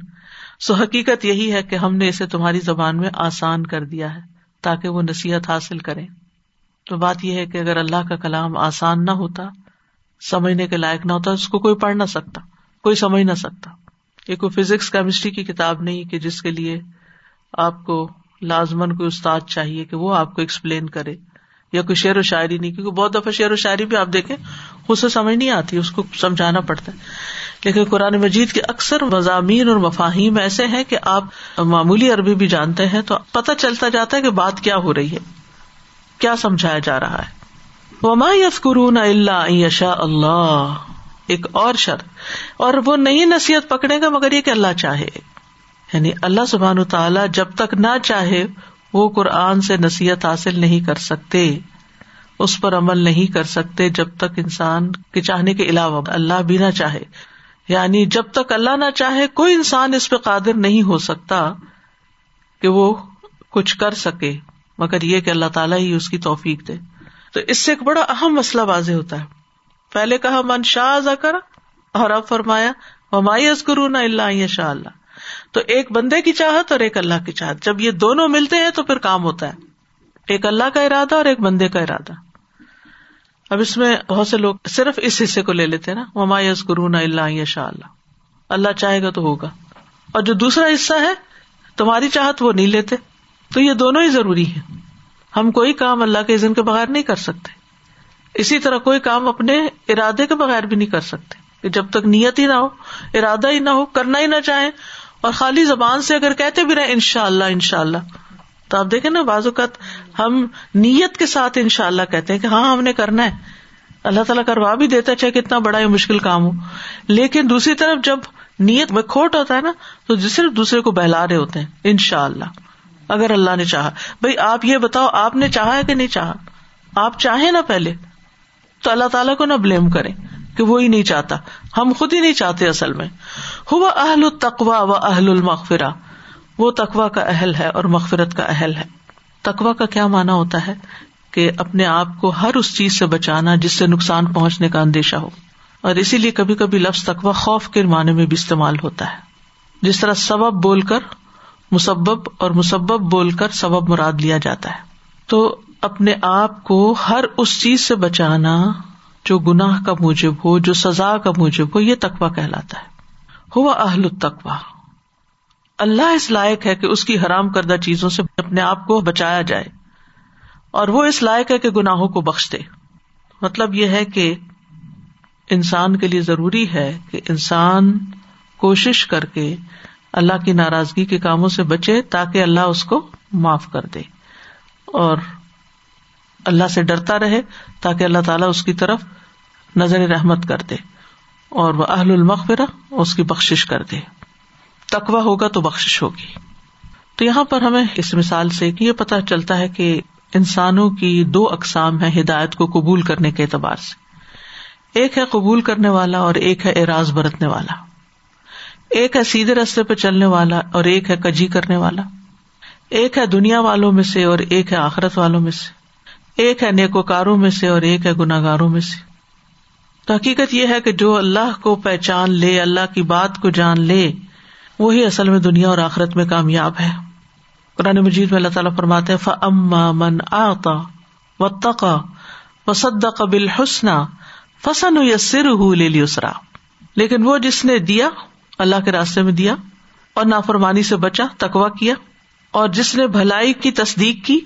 سو حقیقت یہی ہے کہ ہم نے اسے تمہاری زبان میں آسان کر دیا ہے تاکہ وہ نصیحت حاصل کرے تو بات یہ ہے کہ اگر اللہ کا کلام آسان نہ ہوتا، سمجھنے کے لائق نہ ہوتا، اس کو کوئی پڑھ نہ سکتا، کوئی سمجھ نہ سکتا۔ یہ کوئی فزکس، کیمسٹری کی کتاب نہیں کہ جس کے لیے آپ کو لازمن کوئی استاد چاہیے کہ وہ آپ کو ایکسپلین کرے یا کوئی شعر و شاعری نہیں، کیونکہ بہت دفعہ شعر و شاعری بھی آپ دیکھیں، خود سے سمجھ نہیں آتی، اس کو سمجھانا پڑتا ہے۔ لیکن قرآن مجید کے اکثر مضامین اور مفاہیم ایسے ہیں کہ آپ معمولی عربی بھی جانتے ہیں تو پتہ چلتا جاتا ہے کہ بات کیا ہو رہی ہے، کیا سمجھایا جا رہا ہے۔ وما یفکرون اللہ یشا اللہ ایک اور شرط، اور وہ نہیں نصیحت پکڑے گا مگر یہ کہ اللہ چاہے۔ یعنی اللہ سبحان تعالیٰ جب تک نہ چاہے وہ قرآن سے نصیحت حاصل نہیں کر سکتے، اس پر عمل نہیں کر سکتے جب تک انسان کے چاہنے کے علاوہ اللہ بھی نہ چاہے۔ یعنی جب تک اللہ نہ چاہے کوئی انسان اس پہ قادر نہیں ہو سکتا کہ وہ کچھ کر سکے، مگر یہ کہ اللہ تعالیٰ ہی اس کی توفیق دے۔ تو اس سے ایک بڑا اہم مسئلہ واضح ہوتا ہے۔ پہلے کہا، من شاہ کر اور اب فرمایا مایوس کرو نہ اللہ شاہ اللہ تو ایک بندے کی چاہت اور ایک اللہ کی چاہت۔ جب یہ دونوں ملتے ہیں تو پھر کام ہوتا ہے۔ ایک اللہ کا ارادہ اور ایک بندے کا ارادہ۔ اب اس میں بہت سے لوگ صرف اس حصے کو لے لیتے نا۔ وما یس گرو نہ اللہ شاء اللہ اللہ چاہے گا تو ہوگا۔ اور جو دوسرا حصہ ہے، تمہاری چاہت وہ نہیں لیتے۔ تو یہ دونوں ہی ضروری ہے ہم کوئی کام اللہ کے عزن کے بغیر نہیں کر سکتے۔ اسی طرح کوئی کام اپنے ارادے کے بغیر بھی نہیں کر سکتے۔ کہ جب تک نیت ہی نہ ہو، ارادہ ہی نہ ہو، کرنا ہی نہ چاہے اور خالی زبان سے اگر کہتے بھی رہے ان شاء اللہ ان شاء اللہ تو آپ دیکھیں نا، بعض اوقات ہم نیت کے ساتھ ان شاء اللہ کہتے ہیں کہ ہاں ہم نے کرنا ہے۔ اللہ تعالیٰ کروا بھی دیتا چاہے کتنا بڑا یا مشکل کام ہو۔ لیکن دوسری طرف جب نیت میں کھوٹ ہوتا ہے نا، تو صرف دوسرے کو بہلا رہے ہوتے ہیں ان شاء اللہ اگر اللہ نے چاہا۔ بھائی، آپ یہ بتاؤ، آپ نے چاہا ہے کہ نہیں چاہا؟ آپ چاہیں نا پہلے، تو اللہ تعالیٰ کو نہ بلیم کرے کہ وہی نہیں چاہتا۔ ہم خود ہی نہیں چاہتے اصل میں۔ ہوا اہل التقوا و اہل المغفرا وہ تقوا کا اہل ہے اور مغفرت کا اہل ہے۔ تقوا کا کیا مانا ہوتا ہے؟ کہ اپنے آپ کو ہر اس چیز سے بچانا جس سے نقصان پہنچنے کا اندیشہ ہو۔ اور اسی لیے کبھی کبھی لفظ تقوا خوف کے معنی میں بھی استعمال ہوتا ہے۔ جس طرح سبب بول کر مسبب اور مسبب بول کر سبب مراد لیا جاتا ہے۔ تو اپنے آپ کو ہر اس چیز سے بچانا جو گناہ کا موجب ہو، جو سزا کا موجب ہو، یہ تقوا کہلاتا ہے۔ ہوا اہل التقوا اللہ اس لائق ہے کہ اس کی حرام کردہ چیزوں سے اپنے آپ کو بچایا جائے اور وہ اس لائق ہے کہ گناہوں کو بخش دے۔ مطلب یہ ہے کہ انسان کے لیے ضروری ہے کہ انسان کوشش کر کے اللہ کی ناراضگی کے کاموں سے بچے تاکہ اللہ اس کو معاف کر دے اور اللہ سے ڈرتا رہے تاکہ اللہ تعالیٰ اس کی طرف نظر رحمت کر دے اور وہ اہل المغفرہ اس کی بخش کر دے۔ تقوا ہوگا تو بخش ہوگی۔ تو یہاں پر ہمیں اس مثال سے یہ پتا چلتا ہے کہ انسانوں کی دو اقسام ہے ہدایت کو قبول کرنے کے اعتبار سے۔ ایک ہے قبول کرنے والا اور ایک ہے اعراض برتنے والا۔ ایک ہے سیدھے رستے پہ چلنے والا اور ایک ہے کجی کرنے والا۔ ایک ہے دنیا والوں میں سے اور ایک ہے آخرت والوں میں سے۔ ایک ہے نیکوکاروں میں سے اور ایک ہے گناگاروں میں سے۔ تو حقیقت یہ ہے کہ جو اللہ کو پہچان لے، اللہ کی بات کو جان لے، وہی اصل میں دنیا اور آخرت میں کامیاب ہے۔ قرآن مجید میں اللہ تعالیٰ فرماتے فما من آتا و تقا و قبل حسنا فسن سر لے لی اسرا لیکن وہ جس نے دیا، اللہ کے راستے میں دیا اور نافرمانی سے بچا تکوا کیا اور جس نے بھلائی کی تصدیق کی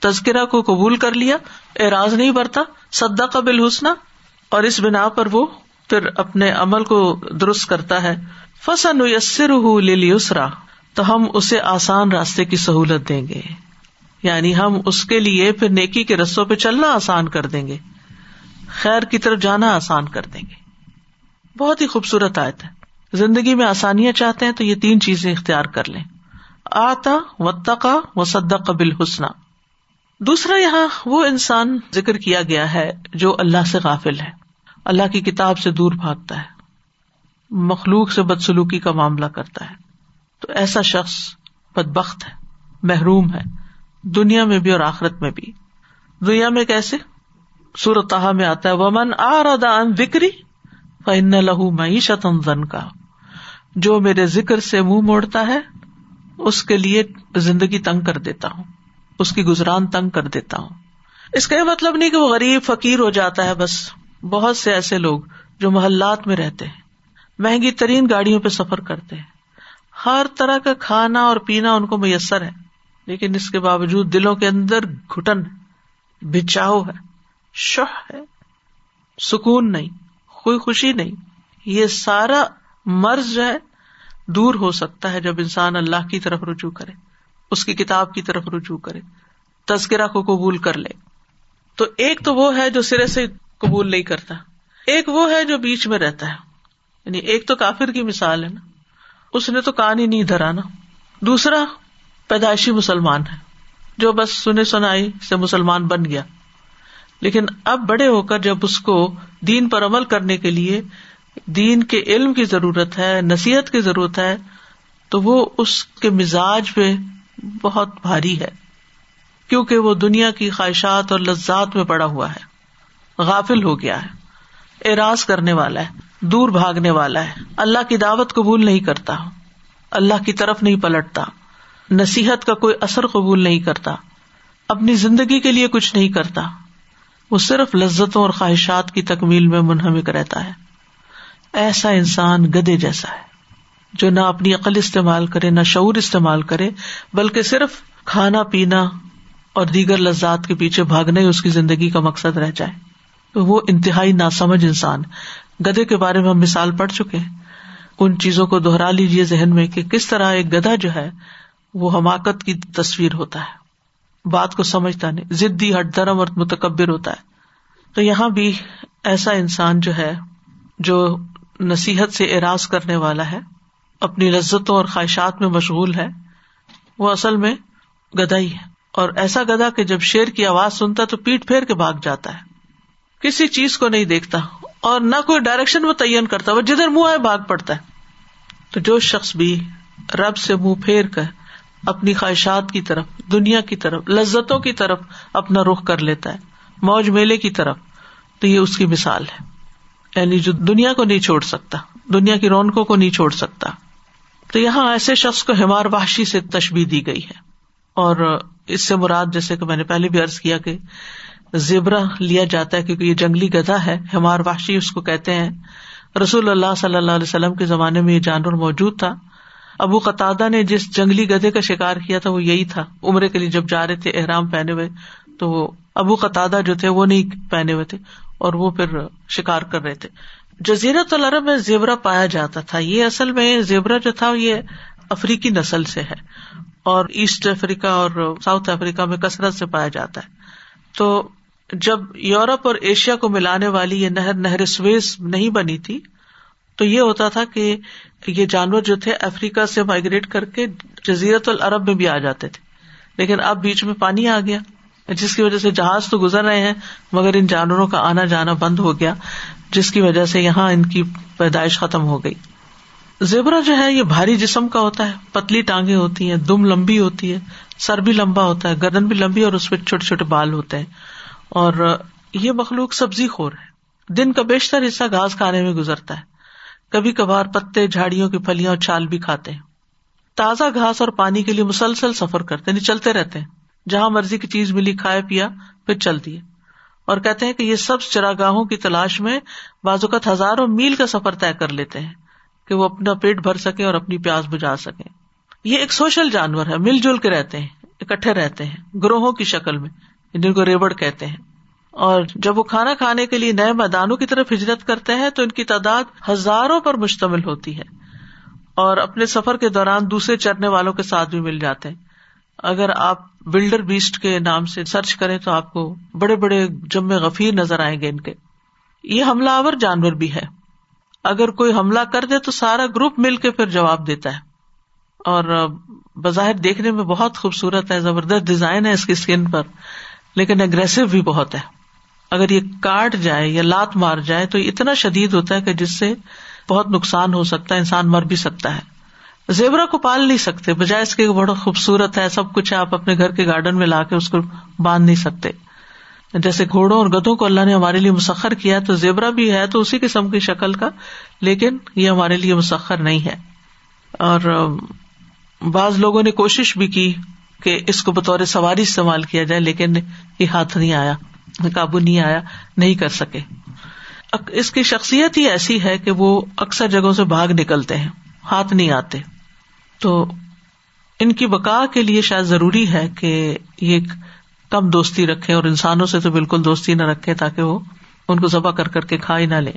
تذکرہ کو قبول کر لیا، اعراض نہیں برتا سدا قبل حسنا اور اس بنا پر وہ پھر اپنے عمل کو درست کرتا ہے۔ فسن یسر للی تو ہم اسے آسان راستے کی سہولت دیں گے۔ یعنی ہم اس کے لیے پھر نیکی کے رستوں پہ چلنا آسان کر دیں گے۔ خیر کی طرف جانا آسان کر دیں گے۔ بہت ہی خوبصورت آیت ہے۔ زندگی میں آسانیاں چاہتے ہیں تو یہ تین چیزیں اختیار کر لیں۔ آتا و تقا و صدق قبل حسنا دوسرا یہاں وہ انسان ذکر کیا گیا ہے جو اللہ سے غافل ہے۔ اللہ کی کتاب سے دور بھاگتا ہے۔ مخلوق سے بدسلوکی کا معاملہ کرتا ہے۔ تو ایسا شخص بد بخت ہے، محروم ہے، دنیا میں بھی اور آخرت میں بھی۔ دنیا میں کیسے؟ سورت میں آتا ہے، ومن آ بکری فن لہو معیشت زن کا جو میرے ذکر سے منہ موڑتا ہے، اس کے لیے زندگی تنگ کر دیتا ہوں۔ اس کی گزران تنگ کر دیتا ہوں۔ اس کا یہ مطلب نہیں کہ وہ غریب، فقیر ہو جاتا ہے، بس بہت سے ایسے لوگ جو محلات میں رہتے ہیں، مہنگی ترین گاڑیوں پہ سفر کرتے ہیں۔ ہر طرح کا کھانا اور پینا ان کو میسر ہے، لیکن اس کے باوجود دلوں کے اندر گٹن بچاؤ ہے شہ ہے، سکون نہیں کوئی خوشی نہیں۔ یہ سارا مرض جو ہے، دور ہو سکتا ہے جب انسان اللہ کی طرف رجوع کرے۔ اس کی کتاب کی طرف رجوع کرے، تذکرہ کو قبول کر لے۔ تو ایک تو وہ ہے جو سرے سے قبول نہیں کرتا، ایک وہ ہے جو بیچ میں رہتا ہے۔ یعنی ایک تو کافر کی مثال ہے نا، اس نے تو کان ہی نہیں دھرا نا۔ دوسرا پیدائشی مسلمان ہے، جو بس سنے سنائی سے مسلمان بن گیا۔ لیکن اب بڑے ہو کر جب اس کو دین پر عمل کرنے کے لیے دین کے علم کی ضرورت ہے، نصیحت کی ضرورت ہے، تو وہ اس کے مزاج پہ بہت بھاری ہے، کیونکہ وہ دنیا کی خواہشات اور لذات میں پڑا ہوا ہے۔ غافل ہو گیا ہے اراض کرنے والا ہے، دور بھاگنے والا ہے۔ اللہ کی دعوت قبول نہیں کرتا، اللہ کی طرف نہیں پلٹتا۔ نصیحت کا کوئی اثر قبول نہیں کرتا، اپنی زندگی کے لیے کچھ نہیں کرتا۔ وہ صرف لذتوں اور خواہشات کی تکمیل میں منہمک رہتا ہے۔ ایسا انسان گدے جیسا ہے۔ جو نہ اپنی عقل استعمال کرے، نہ شعور استعمال کرے، بلکہ صرف کھانا، پینا اور دیگر لذات کے پیچھے بھاگنا ہی اس کی زندگی کا مقصد رہ جائے۔ وہ انتہائی ناسمجھ انسان۔ گدے کے بارے میں ہم مثال پڑ چکے ہیں۔ ان چیزوں کو دوہرا لیجیے ذہن میں کہ کس طرح ایک گدھا جو ہے، وہ حماقت کی تصویر ہوتا ہے۔ بات کو سمجھتا نہیں۔ ضدی ہٹ درم اور متکبر ہوتا ہے۔ تو یہاں بھی ایسا انسان جو ہے، جو نصیحت سے اراض کرنے والا ہے اپنی لذتوں اور خواہشات میں مشغول ہے۔ وہ اصل میں گدا ہی ہے۔ اور ایسا گدا کہ جب شیر کی آواز سنتا تو پیٹ پھیر کے بھاگ جاتا ہے۔ کسی چیز کو نہیں دیکھتا اور نہ کوئی ڈائریکشن وہ تعین کرتا، وہ جدھر منہ آئے بھاگ پڑتا ہے۔ تو جو شخص بھی رب سے منہ پھیر کر اپنی خواہشات کی طرف، دنیا کی طرف، لذتوں کی طرف اپنا رخ کر لیتا ہے، موج میلے کی طرف، تو یہ اس کی مثال ہے۔ یعنی جو دنیا کو نہیں چھوڑ سکتا، دنیا کی رونقوں کو نہیں چھوڑ سکتا۔ تو یہاں ایسے شخص کو ہمار وحشی سے تشبی دی گئی ہے۔ اور اس سے مراد جیسے کہ میں نے پہلے بھی ارض کیا کہ زیبرا لیا جاتا ہے کیونکہ یہ جنگلی گدھا ہے۔ ہمار وحشی اس کو کہتے ہیں۔ رسول اللہ صلی اللہ علیہ وسلم کے زمانے میں یہ جانور موجود تھا۔ ابو قطع نے جس جنگلی گدھے کا شکار کیا تھا وہ یہی تھا۔ عمرے کے لیے جب جا رہے تھے احرام پہنے ہوئے تو وہ ابو قطع جو تھے وہ نہیں پہنے ہوئے تھے اور وہ پھر شکار کر رہے تھے۔ جزیرت العرب میں زیبرا پایا جاتا تھا۔ یہ اصل میں زیبرا جو تھا، یہ افریقی نسل سے ہے اور ایسٹ افریقہ اور ساؤتھ افریقہ میں کثرت سے پایا جاتا ہے۔ تو جب یورپ اور ایشیا کو ملانے والی یہ نہر نہر سویز نہیں بنی تھی، تو یہ ہوتا تھا کہ یہ جانور جو تھے افریقہ سے مائگریٹ کر کے جزیرت العرب میں بھی آ جاتے تھے۔ لیکن اب بیچ میں پانی آ گیا، جس کی وجہ سے جہاز تو گزر رہے ہیں، مگر ان جانوروں کا آنا جانا بند ہو گیا۔ جس کی وجہ سے یہاں ان کی پیدائش ختم ہو گئی۔ زیبرا جو ہے یہ بھاری جسم کا ہوتا ہے، پتلی ٹانگیں ہوتی ہیں، دم لمبی ہوتی ہے، سر بھی لمبا ہوتا ہے، گردن بھی لمبی اور اس پہ چھوٹے چھوٹے بال ہوتے ہیں۔ اور یہ مخلوق سبزی خور ہے۔ دن کا بیشتر حصہ گھاس کھانے میں گزرتا ہے۔ کبھی کبھار پتے، جھاڑیوں کی پھلیاں اور چھال بھی کھاتے ہیں۔ تازہ گھاس اور پانی کے لیے مسلسل سفر کرتے یعنی چلتے رہتے ہیں۔ جہاں مرضی کی چیز ملی، کھائے، پیا، پھر چل دیے۔ اور کہتے ہیں کہ یہ سب چراگاہوں کی تلاش میں بازوقت ہزاروں میل کا سفر طے کر لیتے ہیں کہ وہ اپنا پیٹ بھر سکے اور اپنی پیاس بجھا سکے یہ ایک سوشل جانور ہے، مل جل کے رہتے ہیں، اکٹھے رہتے ہیں، گروہوں کی شکل میں، جن کو ریوڑ کہتے ہیں۔ اور جب وہ کھانا کھانے کے لیے نئے میدانوں کی طرف ہجرت کرتے ہیں تو ان کی تعداد ہزاروں پر مشتمل ہوتی ہے اور اپنے سفر کے دوران دوسرے چرنے والوں کے ساتھ بھی مل جاتے ہیں۔ اگر آپ بلڈر بیسٹ کے نام سے سرچ کریں تو آپ کو بڑے بڑے جمع غفیر نظر آئیں گے ان کے۔ یہ حملہ آور جانور بھی ہے۔ اگر کوئی حملہ کر دے تو سارا گروپ مل کے پھر جواب دیتا ہے۔ اور بظاہر دیکھنے میں بہت خوبصورت ہے، زبردست ڈیزائن ہے اس کی اسکن پر، لیکن اگریسو بھی بہت ہے۔ اگر یہ کاٹ جائے یا لات مار جائے تو اتنا شدید ہوتا ہے کہ جس سے بہت نقصان ہو سکتا ہے، انسان مر بھی سکتا ہے۔ زیبرا کو پال نہیں سکتے، بجائے اس کے بڑا خوبصورت ہے، سب کچھ آپ اپنے گھر کے گارڈن میں لا کے اس کو باندھ نہیں سکتے۔ جیسے گھوڑوں اور گدوں کو اللہ نے ہمارے لیے مسخر کیا تو زیبرا بھی ہے، تو اسی قسم کی شکل کا، لیکن یہ ہمارے لیے مسخر نہیں ہے۔ اور، بعض لوگوں نے کوشش بھی کی کہ اس کو بطور سواری استعمال کیا جائے، لیکن یہ ہاتھ نہیں آیا قابو نہیں آیا، نہیں کر سکے۔ اس کی شخصیت ہی ایسی ہے کہ وہ اکثر جگہوں سے بھاگ نکلتے ہیں، ہاتھ نہیں آتے۔ تو ان کی بقا کے لیے شاید ضروری ہے کہ یہ کم دوستی رکھے اور انسانوں سے تو بالکل دوستی نہ رکھے تاکہ وہ ان کو ذبح کر کر کے کھا ہی نہ لے۔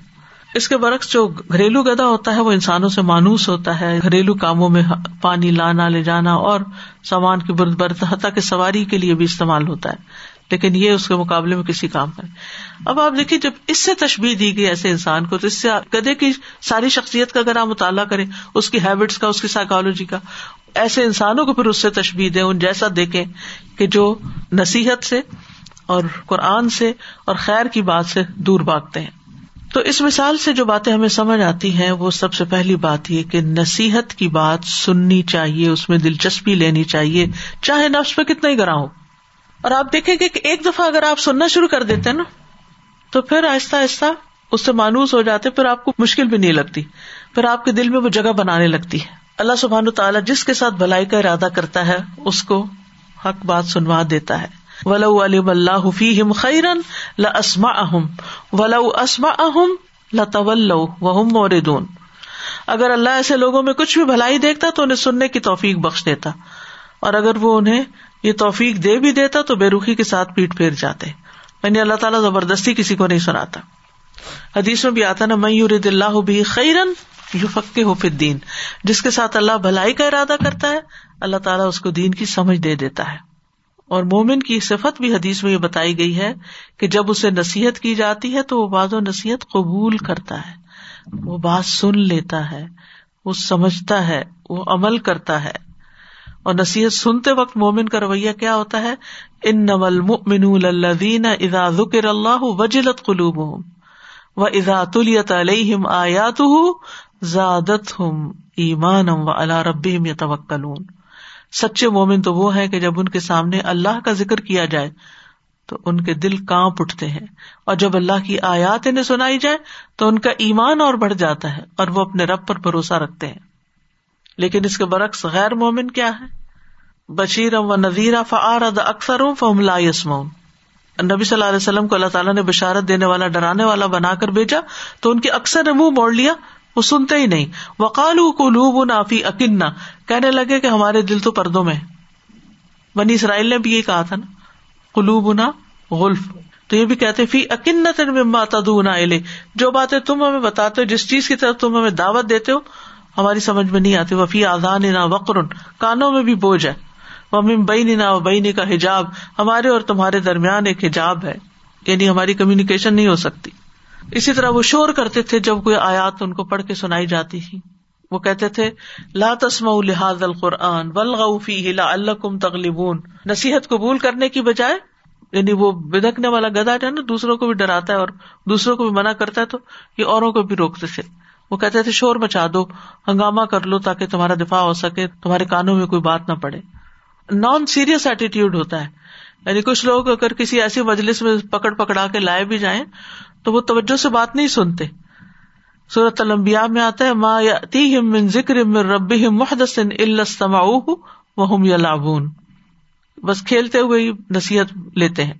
اس کے برعکس جو گھریلو گدا ہوتا ہے وہ انسانوں سے مانوس ہوتا ہے، گھریلو کاموں میں پانی لانا، لے جانا اور سامان کی برد برت حتیٰ کہ سواری کے لیے بھی استعمال ہوتا ہے۔ لیکن یہ اس کے مقابلے میں کسی کام کا نہیں۔ اب آپ دیکھیے جب اس سے تشبیح دی گئی ایسے انسان کو، تو اس سے گدے کی ساری شخصیت کا اگر آپ مطالعہ کریں، اس کی ہیبٹس کا، اس کی سائیکالوجی کا، ایسے انسانوں کو پھر اس سے تشبیح دیں، ان جیسا دیکھیں کہ جو نصیحت سے اور قرآن سے اور خیر کی بات سے دور بھاگتے ہیں۔ تو اس مثال سے جو باتیں ہمیں سمجھ آتی ہیں، وہ سب سے پہلی بات یہ کہ نصیحت کی بات سننی چاہیے، اس میں دلچسپی لینی چاہیے، چاہے نفس پہ کتنا ہی گرا ہو۔ اور آپ دیکھیں گے کہ ایک دفعہ اگر آپ سننا شروع کر دیتے نا، تو پھر آہستہ آہستہ اس سے مانوس ہو جاتے، پھر آپ کو مشکل بھی نہیں لگتی، پھر آپ کے دل میں وہ جگہ بنانے لگتی ہے۔ اللہ سبحان تعالیٰ جس کے ساتھ بھلائی کا ارادہ کرتا ہے، اس کو حق بات سنوا دیتا ہے۔ ولو علم اللہ فیم خیرن لسما اہم ولو اسما اہم لطول وہم موردون اگر اللہ ایسے لوگوں میں کچھ بھی بھلائی دیکھتا تو انہیں سننے کی توفیق بخش دیتا۔ اور اگر وہ انہیں یہ توفیق دے بھی دیتا تو بے روخی کے ساتھ پیٹ پھیر جاتے۔ یعنی اللہ تعالیٰ زبردستی کسی کو نہیں سناتا۔ حدیث میں بھی آتا نا میور اللہ بھی خیرن یو فکے ہو پھر دین جس کے ساتھ اللہ بھلائی کا ارادہ کرتا ہے، اللہ تعالیٰ اس کو دین کی سمجھ دے دیتا ہے۔ اور مومن کی صفت بھی حدیث میں یہ بتائی گئی ہے کہ جب اسے نصیحت کی جاتی ہے تو وہ بعض و نصیحت قبول کرتا ہے۔ وہ بات سن لیتا ہے، وہ سمجھتا ہے، وہ عمل کرتا ہے۔ اور نصیحت سنتے وقت مومن کا رویہ کیا ہوتا ہے؟ ان نمل من الدین ادا ذکر اللہ وجلت قلوب ہوں و ادا تلیت علیہم آیات زادت ہم ایمان و اللہ رب یا توکلون سچے مومن تو وہ ہے کہ جب ان کے سامنے اللہ کا ذکر کیا جائے تو ان کے دل کانپ اٹھتے ہیں۔ اور جب اللہ کی آیات انہیں سنائی جائے تو ان کا ایمان اور بڑھ جاتا ہے اور وہ اپنے رب پر بھروسہ رکھتے ہیں۔ لیکن اس کے برعکس غیر مومن کیا ہے؟ بشیر و نذیرہ فعارد اکثر فہم لا یسمون نبی صلی اللہ علیہ وسلم کو اللہ تعالیٰ نے بشارت دینے والا، ڈرانے والا بنا کر بھیجا، تو ان کے اکثر نے منہ موڑ لیا، وہ سنتے ہی نہیں۔ وقال قلوب نافی اکنہ۔ کہنے لگے کہ ہمارے دل تو پردوں میں بنی اسرائیل نے بھی یہ کہا تھا نا قلوب نا غلف۔ تو یہ بھی کہتے فی اکنت مما تدونا اے جو باتیں تم ہمیں بتاتے ہو، جس چیز کی طرف تم ہمیں دعوت دیتے ہو ہماری سمجھ میں نہیں آتی، وفی آزان نہ وقر کانوں میں بھی بوجھ ہے۔ وہ بئی نہ بئی کا حجاب، ہمارے اور تمہارے درمیان ایک حجاب ہے یعنی ہماری کمیونیکیشن نہیں ہو سکتی۔ اسی طرح وہ شور کرتے تھے جب کوئی آیات ان کو پڑھ کے سنائی جاتی تھی۔ وہ کہتے تھے، لا تسم لحاظ القرآن ولغفی اللہ کم تغلیبون نصیحت قبول کرنے کی بجائے یعنی وہ بدکنے والا گدا جو ہے نا، دوسروں کو بھی ڈراتا ہے اور دوسروں کو بھی منع کرتا ہے تو یہ اوروں کو بھی روکتے تھے۔ وہ کہتے تھے، شور مچا دو، ہنگامہ کر لو تاکہ تمہارا دفاع ہو سکے، تمہارے کانوں میں کوئی بات نہ پڑے۔ نان سیریس ایٹیٹیوڈ ہوتا ہے۔ یعنی کچھ لوگ اگر کسی ایسی مجلس میں پکڑ پکڑا کے لائے بھی جائیں تو وہ توجہ سے بات نہیں سنتے۔ صورت المبیا میں آتا ہے، ما من ذکر رب محدث وهم يلعبون۔ بس کھیلتے ہوئے ہی نصیحت لیتے ہیں۔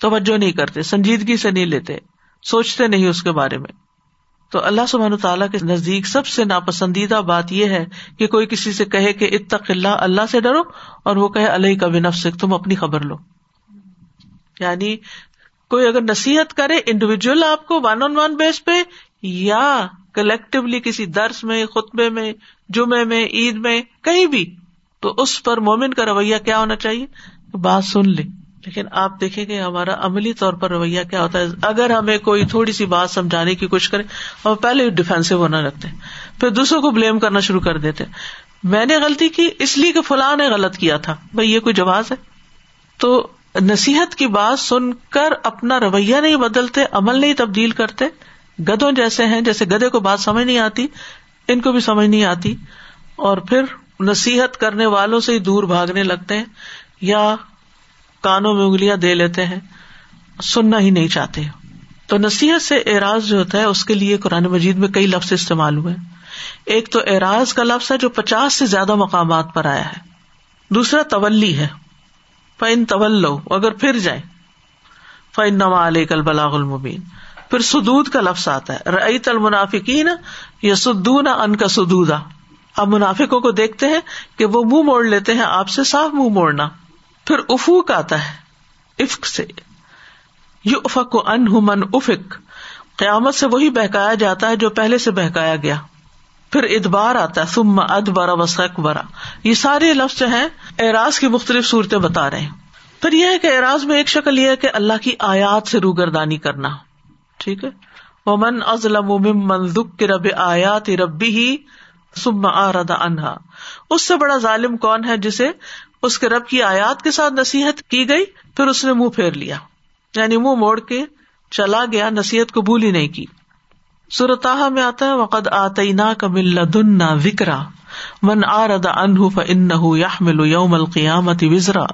توجہ نہیں کرتے، سنجیدگی سے نہیں لیتے، سوچتے نہیں اس کے بارے میں۔ تو اللہ سبحانہ تعالیٰ کے نزدیک سب سے ناپسندیدہ بات یہ ہے کہ کوئی کسی سے کہے کہ اتق اللہ اللہ سے ڈرو اور وہ کہے اللہ کا بنف تم اپنی خبر لو۔ یعنی کوئی اگر نصیحت کرے انڈیویجل آپ کو ون آن ون بیس پہ یا کلیکٹولی کسی درس میں، خطبے میں، جمعے میں، عید میں، کہیں بھی، تو اس پر مومن کا رویہ کیا ہونا چاہیے؟ بات سن لے۔ لیکن آپ دیکھیں گے ہمارا عملی طور پر رویہ کیا ہوتا ہے۔ اگر ہمیں کوئی تھوڑی سی بات سمجھانے کی کوشش کرے اور پہلے ڈیفینسو ہونا رکھتے ہیں، پھر دوسروں کو بلیم کرنا شروع کر دیتے میں نے غلطی کی، اس لیے کہ فلاں نے غلط کیا تھا۔ بھائی، یہ کوئی جواز ہے؟ تو نصیحت کی بات سن کر اپنا رویہ نہیں بدلتے، عمل نہیں تبدیل کرتے۔ گدوں جیسے ہیں، جیسے گدے کو بات سمجھ نہیں آتی، ان کو بھی سمجھ نہیں آتی۔ اور پھر نصیحت کرنے والوں سے ہی دور بھاگنے لگتے ہیں۔ یا کانوں میں انگلیاں دے لیتے ہیں، سننا ہی نہیں چاہتے۔ تو نصیحت سے اعراض جو ہوتا ہے، اس کے لیے قرآن مجید میں کئی لفظ استعمال ہوئے۔ ایک تو اعراض کا لفظ ہے جو پچاس سے زیادہ مقامات پر آیا ہے۔ دوسرا تولی ہے۔ فن طول اگر پھر جائے فن نما علیہ کل بلاغ المبین پھر سدود کا لفظ آتا ہے۔ رئی تل منافقین یا سدون ان کا سدودا۔ اب منافقوں کو دیکھتے ہیں کہ وہ منہ موڑ لیتے ہیں، آپ سے صاف منہ موڑنا۔ پھر افوک آتا ہے افق سے۔ یو افق ان من افک قیامت سے وہی بہکایا جاتا ہے جو پہلے سے بہکایا گیا۔ پھر ادبار آتا ہے سم اد برا وسق برا یہ سارے لفظ جو ہیں، اعراض کی مختلف صورتیں بتا رہے ہیں۔ پھر یہ ہے کہ اعراض میں ایک شکل یہ ہے کہ اللہ کی آیات سے روگردانی کرنا۔ ٹھیک ہے؟ من ازلم من دکھ رب آیات ربی ہی سم آردا انہا اس سے بڑا ظالم کون ہے جسے اس کے رب کی آیات کے ساتھ نصیحت کی گئی، پھر اس نے منہ پھیر لیا۔ یعنی منہ موڑ کے چلا گیا، نصیحت قبول ہی نہیں کی۔ سورتاہ میں آتا ہے، وقد آتینا کا مل دن وکرا من آرد انہ ان یا ملو یوم القیامت وزرا۔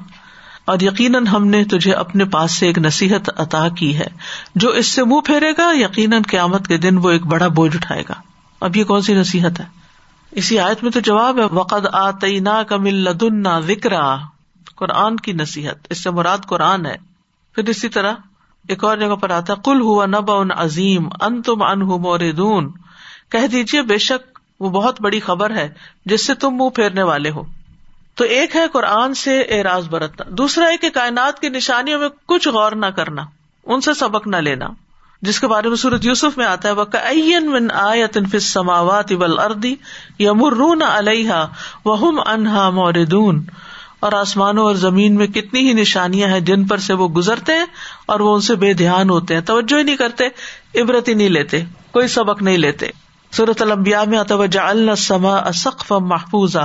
اور یقیناً ہم نے تجھے اپنے پاس سے ایک نصیحت عطا کی ہے، جو اس سے منہ پھیرے گا، یقیناً قیامت کے دن وہ ایک بڑا بوجھ اٹھائے گا۔ اب یہ کون سی نصیحت ہے؟ اسی آیت میں تو جواب ہے، وقد آتینا کا مل لدن وکرا قرآن کی نصیحت، اس سے مراد قرآن ہے۔ پھر اسی طرح ایک اور جگہ پر آتا کل ہوا نب ان عظیم ان تم ان موردون کہہ دیجیے بے شک وہ بہت بڑی خبر ہے جس سے تم منہ پھیرنے والے ہو۔ تو ایک ہے قرآن سے اعراض برتنا۔ دوسرا ہے کہ کائنات کی نشانیوں میں کچھ غور نہ کرنا، ان سے سبق نہ لینا۔ جس کے بارے میں سورت یوسف میں آتا ہے وہ آیت سماوات ابل اردی یا مرون علیہ انہا موردون اور آسمانوں اور زمین میں کتنی ہی نشانیاں ہیں جن پر سے وہ گزرتے ہیں اور وہ ان سے بے دھیان ہوتے ہیں۔ توجہ ہی نہیں کرتے، عبرت ہی نہیں لیتے، کوئی سبق نہیں لیتے۔ صورت المبیا میں آتا وجا السما سقف محفوظ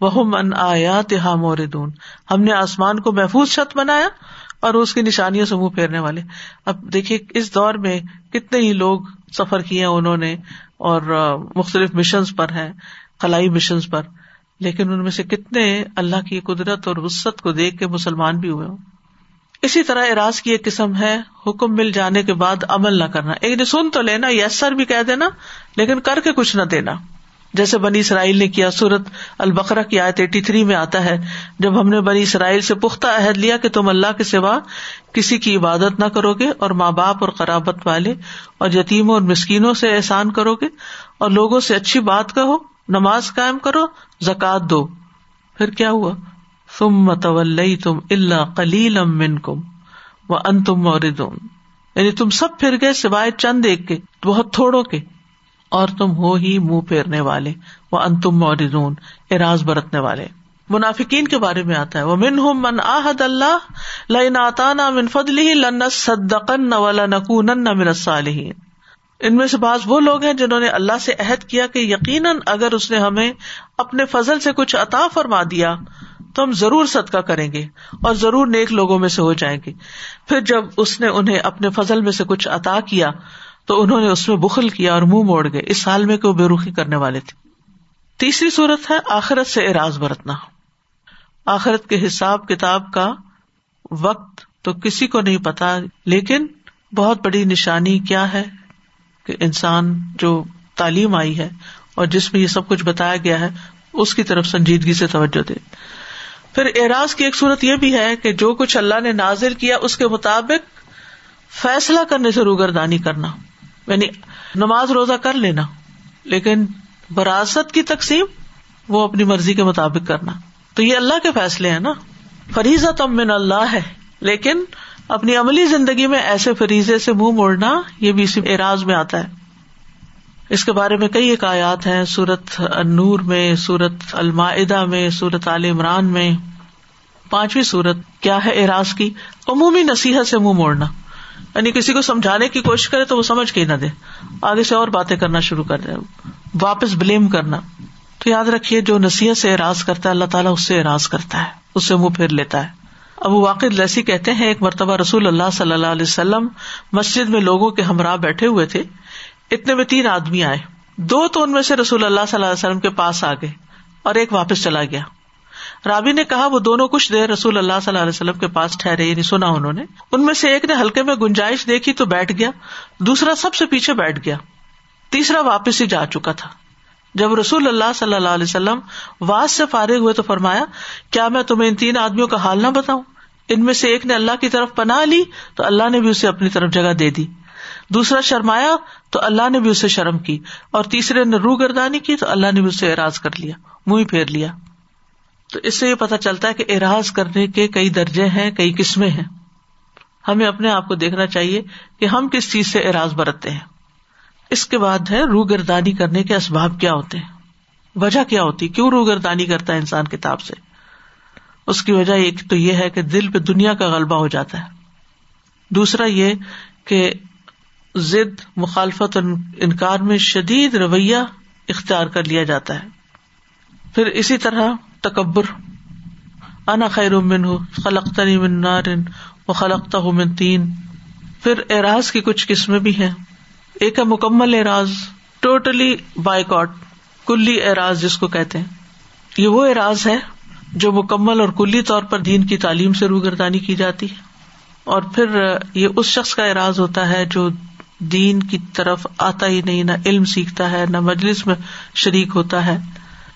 وہ من آیات موردون ہم نے آسمان کو محفوظ چھت بنایا اور اس کی نشانیوں سے منہ پھیرنے والے۔ اب دیکھیے اس دور میں کتنے ہی لوگ سفر کیے انہوں نے اور مختلف مشنس پر ہیں، خلائی مشنس پر۔ لیکن ان میں سے کتنے اللہ کی قدرت اور وسط کو دیکھ کے مسلمان بھی ہوئے ہوں۔ اسی طرح اراض کی ایک قسم ہے، حکم مل جانے کے بعد عمل نہ کرنا۔ ایک سن تو لینا، یس سر بھی کہہ دینا، لیکن کر کے کچھ نہ دینا۔ جیسے بنی اسرائیل نے کیا، سورت البقرا کی آیت ایٹی تھری میں آتا ہے، جب ہم نے بنی اسرائیل سے پختہ عہد لیا کہ تم اللہ کے سوا کسی کی عبادت نہ کرو گے اور ماں باپ اور قرابت والے اور یتیموں اور مسکینوں سے احسان کرو گے اور لوگوں سے اچھی بات کہو، نماز قائم کرو زکات دو۔ پھر کیا ہوا؟ تم متول تم اللہ کلیل امن کم و ان تم اور یعنی تم سب پھر گئے سوائے چند ایک کے، بہت تھوڑوں کے۔ اور تم ہو ہی منہ پھیرنے والے، وہ انتم موردون اراض برتنے والے۔ منافقین کے بارے میں آتا ہے وہ من ہوں من آحد اللہ لن آتا من فضل لن صدقن ولا نقون من الصالحین۔ ان میں سے بعض وہ لوگ ہیں جنہوں نے اللہ سے عہد کیا کہ یقیناً اگر اس نے ہمیں اپنے فضل سے کچھ عطا فرما دیا، تو ہم ضرور صدقہ کریں گے اور ضرور نیک لوگوں میں سے ہو جائیں گے۔ پھر جب اس نے انہیں اپنے فضل میں سے کچھ عطا کیا تو انہوں نے اس میں بخل کیا اور منہ موڑ گئے۔ اس حال میں کہ وہ بے رخی کرنے والے تھے۔ تیسری صورت ہے آخرت سے اراض برتنا۔ آخرت کے حساب کتاب کا وقت تو کسی کو نہیں پتا، لیکن بہت بڑی نشانی کیا ہے کہ انسان جو تعلیم آئی ہے اور جس میں یہ سب کچھ بتایا گیا ہے، اس کی طرف سنجیدگی سے توجہ دے۔ پھر اعراض کی ایک صورت یہ بھی ہے کہ جو کچھ اللہ نے نازر کیا، اس کے مطابق فیصلہ کرنے سے روگردانی کرنا۔ یعنی نماز روزہ کر لینا، لیکن وراثت کی تقسیم وہ اپنی مرضی کے مطابق کرنا۔ تو یہ اللہ کے فیصلے ہیں نا۔ فریضہ تم من اللہ ہے، لیکن اپنی عملی زندگی میں ایسے فریضے سے منہ موڑنا یہ بھی اسی اعراض میں آتا ہے۔ اس کے بارے میں کئی ایک آیات ہیں، سورت نور میں، سورت الماعدہ میں، سورت عال عمران میں۔ پانچویں سورت کیا ہے اعراض کی؟ عمومی نصیحت سے منہ موڑنا۔ یعنی کسی کو سمجھانے کی کوشش کرے تو وہ سمجھ کے ہی نہ دے۔ آگے سے اور باتیں کرنا شروع کر دے۔ واپس بلیم کرنا۔ تو یاد رکھیے، جو نصیحت سے اراض کرتا ہے، اللہ تعالیٰ اس سے اراض کرتا ہے، اس سے منہ پھیر لیتا ہے۔ اب وہ واقع لسی کہتے ہیں، ایک مرتبہ رسول اللہ صلی اللہ علیہ وسلم مسجد میں لوگوں کے ہمراہ بیٹھے ہوئے تھے۔ اتنے میں تین آدمی آئے۔ دو تو ان میں سے رسول اللہ صلی اللہ علیہ وسلم کے پاس آ گئے اور ایک واپس چلا گیا۔ رابی نے کہا وہ دونوں کچھ دیر رسول اللہ صلی اللہ علیہ وسلم کے پاس ٹھہرے یعنی سنا انہوں نے۔ ان میں سے ایک نے ہلکے میں گنجائش دیکھی تو بیٹھ گیا، دوسرا سب سے پیچھے بیٹھ گیا۔ تیسرا واپس ہی جا چکا تھا۔ جب رسول اللہ صلی اللہ علیہ وسلم واس سے فارغ ہوئے تو فرمایا، کیا میں تمہیں ان تین آدمیوں کا حال نہ بتاؤں؟ ان میں سے ایک نے اللہ کی طرف پناہ لی تو اللہ نے بھی اسے اپنی طرف جگہ دے دی۔ دوسرا شرمایا تو اللہ نے بھی اسے شرم کی اور تیسرے نے روح گردانی کی تو اللہ نے بھی اسے اراض کر لیا، منہ پھیر لیا۔ تو اس سے یہ پتا چلتا ہے کہ اراض کرنے کے کئی درجے ہیں، کئی قسمیں ہیں۔ ہمیں اپنے آپ کو دیکھنا چاہیے کہ ہم کس چیز سے اراض برتتے ہیں۔ اس کے بعد ہے روح گردانی کرنے کے اسباب کیا ہوتے ہیں؟ وجہ کیا ہوتی کیوں روح گردانی کرتا ہے انسان کتاب سے؟ اس کی وجہ ایک تو یہ ہے کہ دل پہ دنیا کا غلبہ ہو جاتا ہے۔ دوسرا یہ کہ ضد، مخالفت اور انکار میں شدید رویہ اختیار کر لیا جاتا ہے۔ پھر اسی طرح تکبر۔ انا خیر من ہو خلقتا من نارن و خلقتا ہوں من تین۔ پھر اعراض کی کچھ قسمیں بھی ہیں۔ ایک ہے مکمل اعراض، ٹوٹلی بائیکاٹ، کلی اعراض جس کو کہتے ہیں۔ یہ وہ اعراض ہے جو مکمل اور کلی طور پر دین کی تعلیم سے روگردانی کی جاتی ہے اور پھر یہ اس شخص کا اعراض ہوتا ہے جو دین کی طرف آتا ہی نہیں، نہ علم سیکھتا ہے، نہ مجلس میں شریک ہوتا ہے۔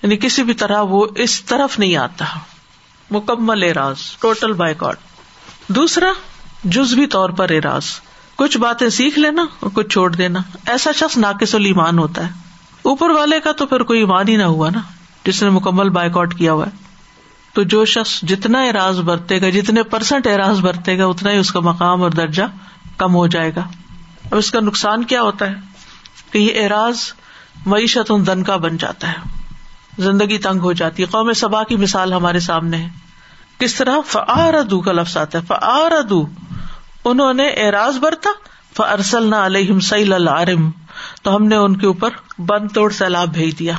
یعنی کسی بھی طرح وہ اس طرف نہیں آتا، مکمل اعراض ٹوٹل بائیکاٹ دوسرا جزوی طور پر اعراض، کچھ باتیں سیکھ لینا اور کچھ چھوڑ دینا، ایسا شخص ناقص المان ہوتا ہے۔ اوپر والے کا تو پھر کوئی ایمان ہی نہ ہوا نا، جس نے مکمل بائک کیا ہوا ہے۔ تو جو شخص جتنا اعراض برتے گا، جتنے پرسنٹ اعراض برتے گا، اتنا ہی اس کا مقام اور درجہ کم ہو جائے گا۔ اب اس کا نقصان کیا ہوتا ہے؟ کہ یہ اعراض معیشت دن کا بن جاتا ہے۔ زندگی تنگ ہو جاتی ہے۔ قوم سبا کی مثال ہمارے سامنے ہے۔ کس طرح؟ فعردو کا لفظ آتا ہے۔ فعردو انہوں نے اعراض برتا۔ فرسل نہ علیہم سیل العرم، تو ہم نے ان کے اوپر بند توڑ سیلاب بھیج دیا۔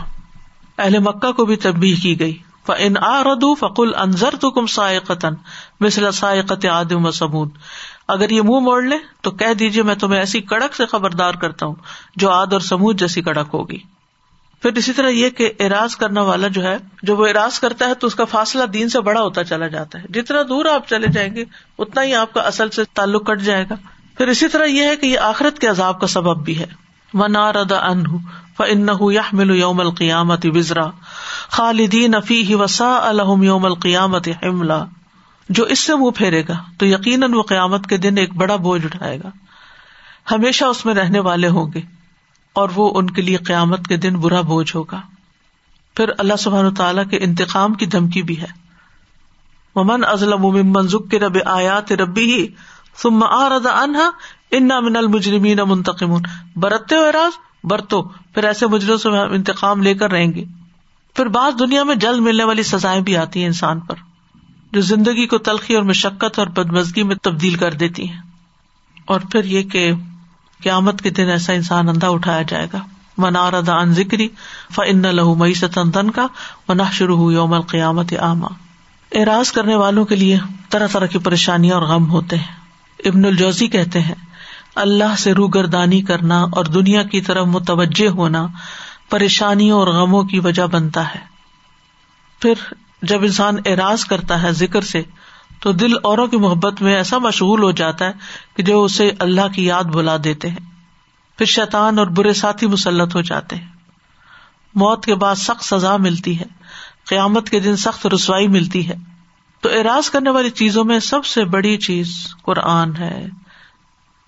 اہل مکہ کو بھی تبدیل کی گئی۔ ان آردو فقل انضر تو کم سائقتن مثل سائقت آدم و سمود اگر یہ منہ موڑ لے تو کہہ دیجیے میں تمہیں ایسی کڑک سے خبردار کرتا ہوں جو آد اور سمود جیسی کڑک ہوگی۔ پھر اسی طرح یہ کہ اراض کرنے والا جو ہے جو وہ اراض کرتا ہے تو اس کا فاصلہ دین سے بڑا ہوتا چلا جاتا ہے۔ جتنا دور آپ چلے جائیں گے، اتنا ہی آپ کا اصل سے تعلق کٹ جائے گا۔ پھر اسی طرح یہ ہے کہ یہ آخرت کے عذاب کا سبب بھی ہے۔ منارد ان فن یا ملو یوم القیامت وزرا۔ خالدین افی وسا الحم یوم القیامت حملہ جو اس سے منہ پھیرے گا، تو یقیناً وہ قیامت کے دن ایک بڑا بوجھ اٹھائے گا۔ ہمیشہ اس میں رہنے والے ہوں گے۔ اور وہ ان کے لیے قیامت کے دن برا بوجھ ہوگا۔ پھر اللہ سبحان تعالیٰ کے انتقام کی دھمکی بھی ہے۔ ممن ازلم ممن ذک رب آیات ربی ہی ثم آرد انہا انا من المجرمین منتقم برتتے ہو راز برتو۔ پھر ایسے مجرم سے انتقام لے کر رہیں گے۔ پھر بعض دنیا میں جلد ملنے والی سزائیں بھی آتی ہیں انسان پر، جو زندگی کو تلخی اور مشقت اور بدمزگی میں تبدیل کر دیتی ہیں۔ اور پھر یہ کہ قیامت کے دن ایسا انسان اندھا اٹھایا جائے گا۔ منار ان ذکری فن لہو مئی ستن کا و شروع ہوئی یوم القیامت عامہ اعراض کرنے والوں کے لیے طرح طرح کی پریشانیاں اور غم ہوتے ہیں۔ ابن الجوزی کہتے ہیں، اللہ سے روگردانی کرنا اور دنیا کی طرف متوجہ ہونا پریشانیوں اور غموں کی وجہ بنتا ہے۔ پھر جب انسان اعراض کرتا ہے ذکر سے تو دل اوروں کی محبت میں ایسا مشغول ہو جاتا ہے کہ جو اسے اللہ کی یاد بلا دیتے ہیں۔ پھر شیطان اور برے ساتھی مسلط ہو جاتے ہیں۔ موت کے بعد سخت سزا ملتی ہے۔ قیامت کے دن سخت رسوائی ملتی ہے۔ تو اعراض کرنے والی چیزوں میں سب سے بڑی چیز قرآن ہے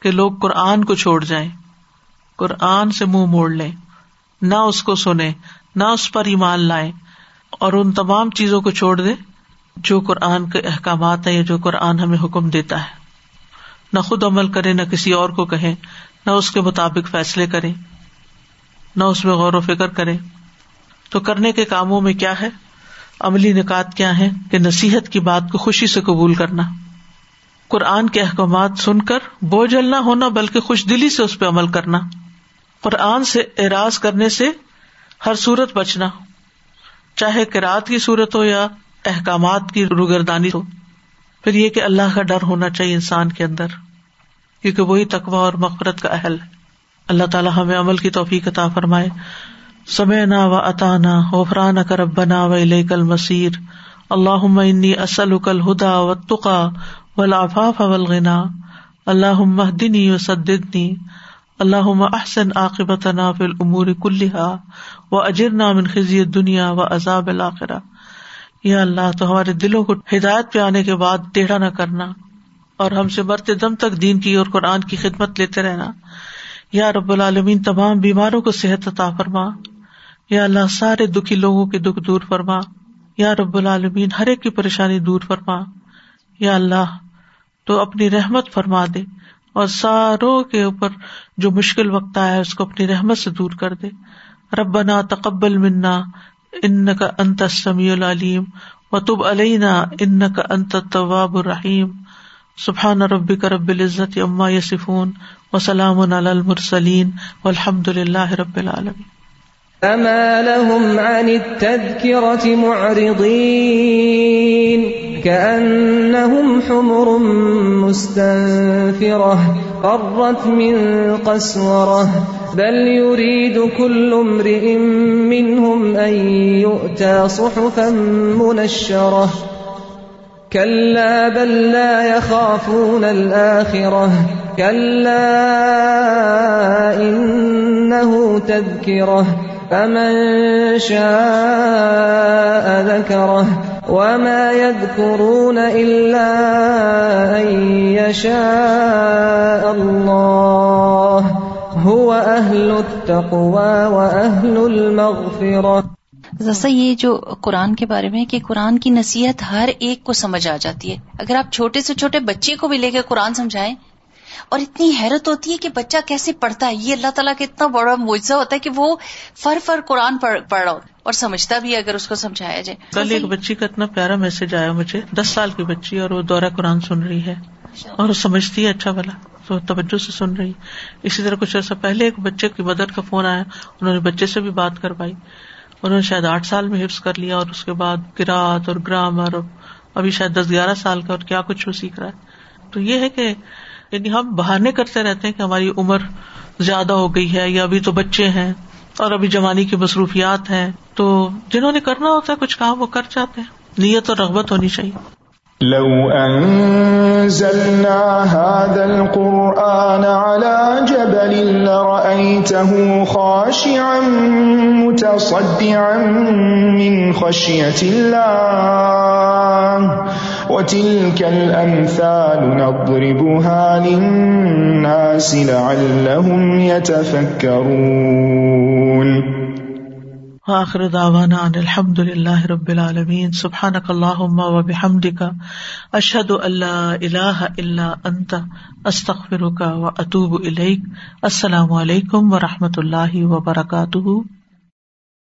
کہ لوگ قرآن کو چھوڑ جائیں۔ قرآن سے منہ موڑ لیں۔ نہ اس کو سنیں، نہ اس پر ایمان لائیں اور ان تمام چیزوں کو چھوڑ دے جو قرآن کے احکامات ہیں یا جو قرآن ہمیں حکم دیتا ہے۔ نہ خود عمل کرے نہ کسی اور کو کہیں، نہ اس کے مطابق فیصلے کرے نہ اس میں غور و فکر کرے تو کرنے کے کاموں میں کیا ہے؟ عملی نکات کیا ہے کہ نصیحت کی بات کو خوشی سے قبول کرنا۔ قرآن کے احکامات سن کر بوجھل نہ ہونا، بلکہ خوش دلی سے اس پہ عمل کرنا۔ قرآن سے اعراض کرنے سے ہر صورت بچنا۔ چاہے کراط کی صورت ہو یا احکامات کی روگردانی ہو پھر یہ کہ اللہ کا ڈر ہونا چاہیے انسان کے اندر، کیونکہ وہی تقوا اور مفرت کا اہل ہے۔ اللہ تعالیٰ ہمیں عمل کی توفیق عطا فرمائے۔ سمے نہ و اطانا غفران کر بنا و کل مسیر اللہ انی اصل کل ہدا و تقا و لافاف ولغنا اللہ دنی و سدنی اللہ احسن عاقبت نا فل عمور کلحا و اجر نامن خزی دنیا و عذاب الآخرہ یا اللہ، تو ہمارے دلوں کو ہدایت پہ آنے کے بعد ٹیڑھا نہ کرنا اور ہم سے مرتے دم تک دین کی اور قرآن کی خدمت لیتے رہنا۔ یا رب العالمین، تمام بیماروں کو صحت عطا فرما۔ یا اللہ، سارے دکھی لوگوں کے دکھ دور فرما۔ یا رب العالمین، ہر ایک کی پریشانی دور فرما۔ یا اللہ، تو اپنی رحمت فرما دے اور ساروں کے اوپر جو مشکل وقت آیا اس کو اپنی رحمت سے دور کر دے۔ ربنا تقبل منا ان کا انت سمی العلیم و تب علینا ان کا انت طواب الرحیم. سبحان ربی کا رب العزت عما یسفون و سلام المرسلین و الحمد للہ رب العالمین. فما لهم عن التذكرة معرضين كأنهم حمر مستنفرة فرت من قسورة. بل يريد كل امرئ منهم أن يؤتى صحفا منشرة. كلا، بل لا يخافون الآخرة. كلا، إنه تذكرة. فمن شاء ذكره. وما يذكرون إلا أن يشاء الله هو أهل التقوى وأهل المغفرة جیسا یہ جو قرآن کے بارے میں کہ قرآن کی نصیحت ہر ایک کو سمجھ آ جاتی ہے۔ اگر آپ چھوٹے سے چھوٹے بچے کو بھی لے کے قرآن سمجھائیں اور اتنی حیرت ہوتی ہے کہ بچہ کیسے پڑھتا ہے، یہ اللہ تعالیٰ کا اتنا بڑا معجزہ ہوتا ہے کہ وہ فر فر قرآن پڑھ رہا ہو اور سمجھتا بھی ہے اگر اس کو سمجھایا جائے۔ کل ایک بچی کا اتنا پیارا میسج آیا مجھے دس سال کی بچی اور وہ دورہ قرآن سن رہی ہے۔ اور وہ سمجھتی ہے اچھا بلا تو توجہ سے سن رہی۔ اسی طرح کچھ عرصہ پہلے ایک بچے کی مدد کا فون آیا انہوں نے بچے سے بھی بات کروائی۔ انہوں نے شاید آٹھ سال میں حفظ کر لیا اور اس کے بعد گراط اور گرامر ابھی شاید دس گیارہ سال کا اور کیا کچھ وہ سیکھ رہا ہے۔ تو یہ ہے کہ یعنی ہم بہانے کرتے رہتے ہیں کہ ہماری عمر زیادہ ہو گئی ہے یا ابھی تو بچے ہیں۔ اور ابھی جوانی کی مصروفیات ہیں، تو جنہوں نے کرنا ہوتا ہے، کچھ کام وہ کر جاتے ہیں۔ نیت اور رغبت ہونی چاہیے۔ لو أنزلنا هذا القرآن على جبل لرأيته خاشعا متصدعا من خشية الله وتلك الأمثال نضربها للناس لعلهم يتفكرون. آخر داوانا ان الحمد للہ رب العالمین سبحان اللہ و بحمد کا اشد اللہ اللہ اللہ انت استخر کا و اطوب السلام علیکم و رحمۃ اللہ وبرکاتہ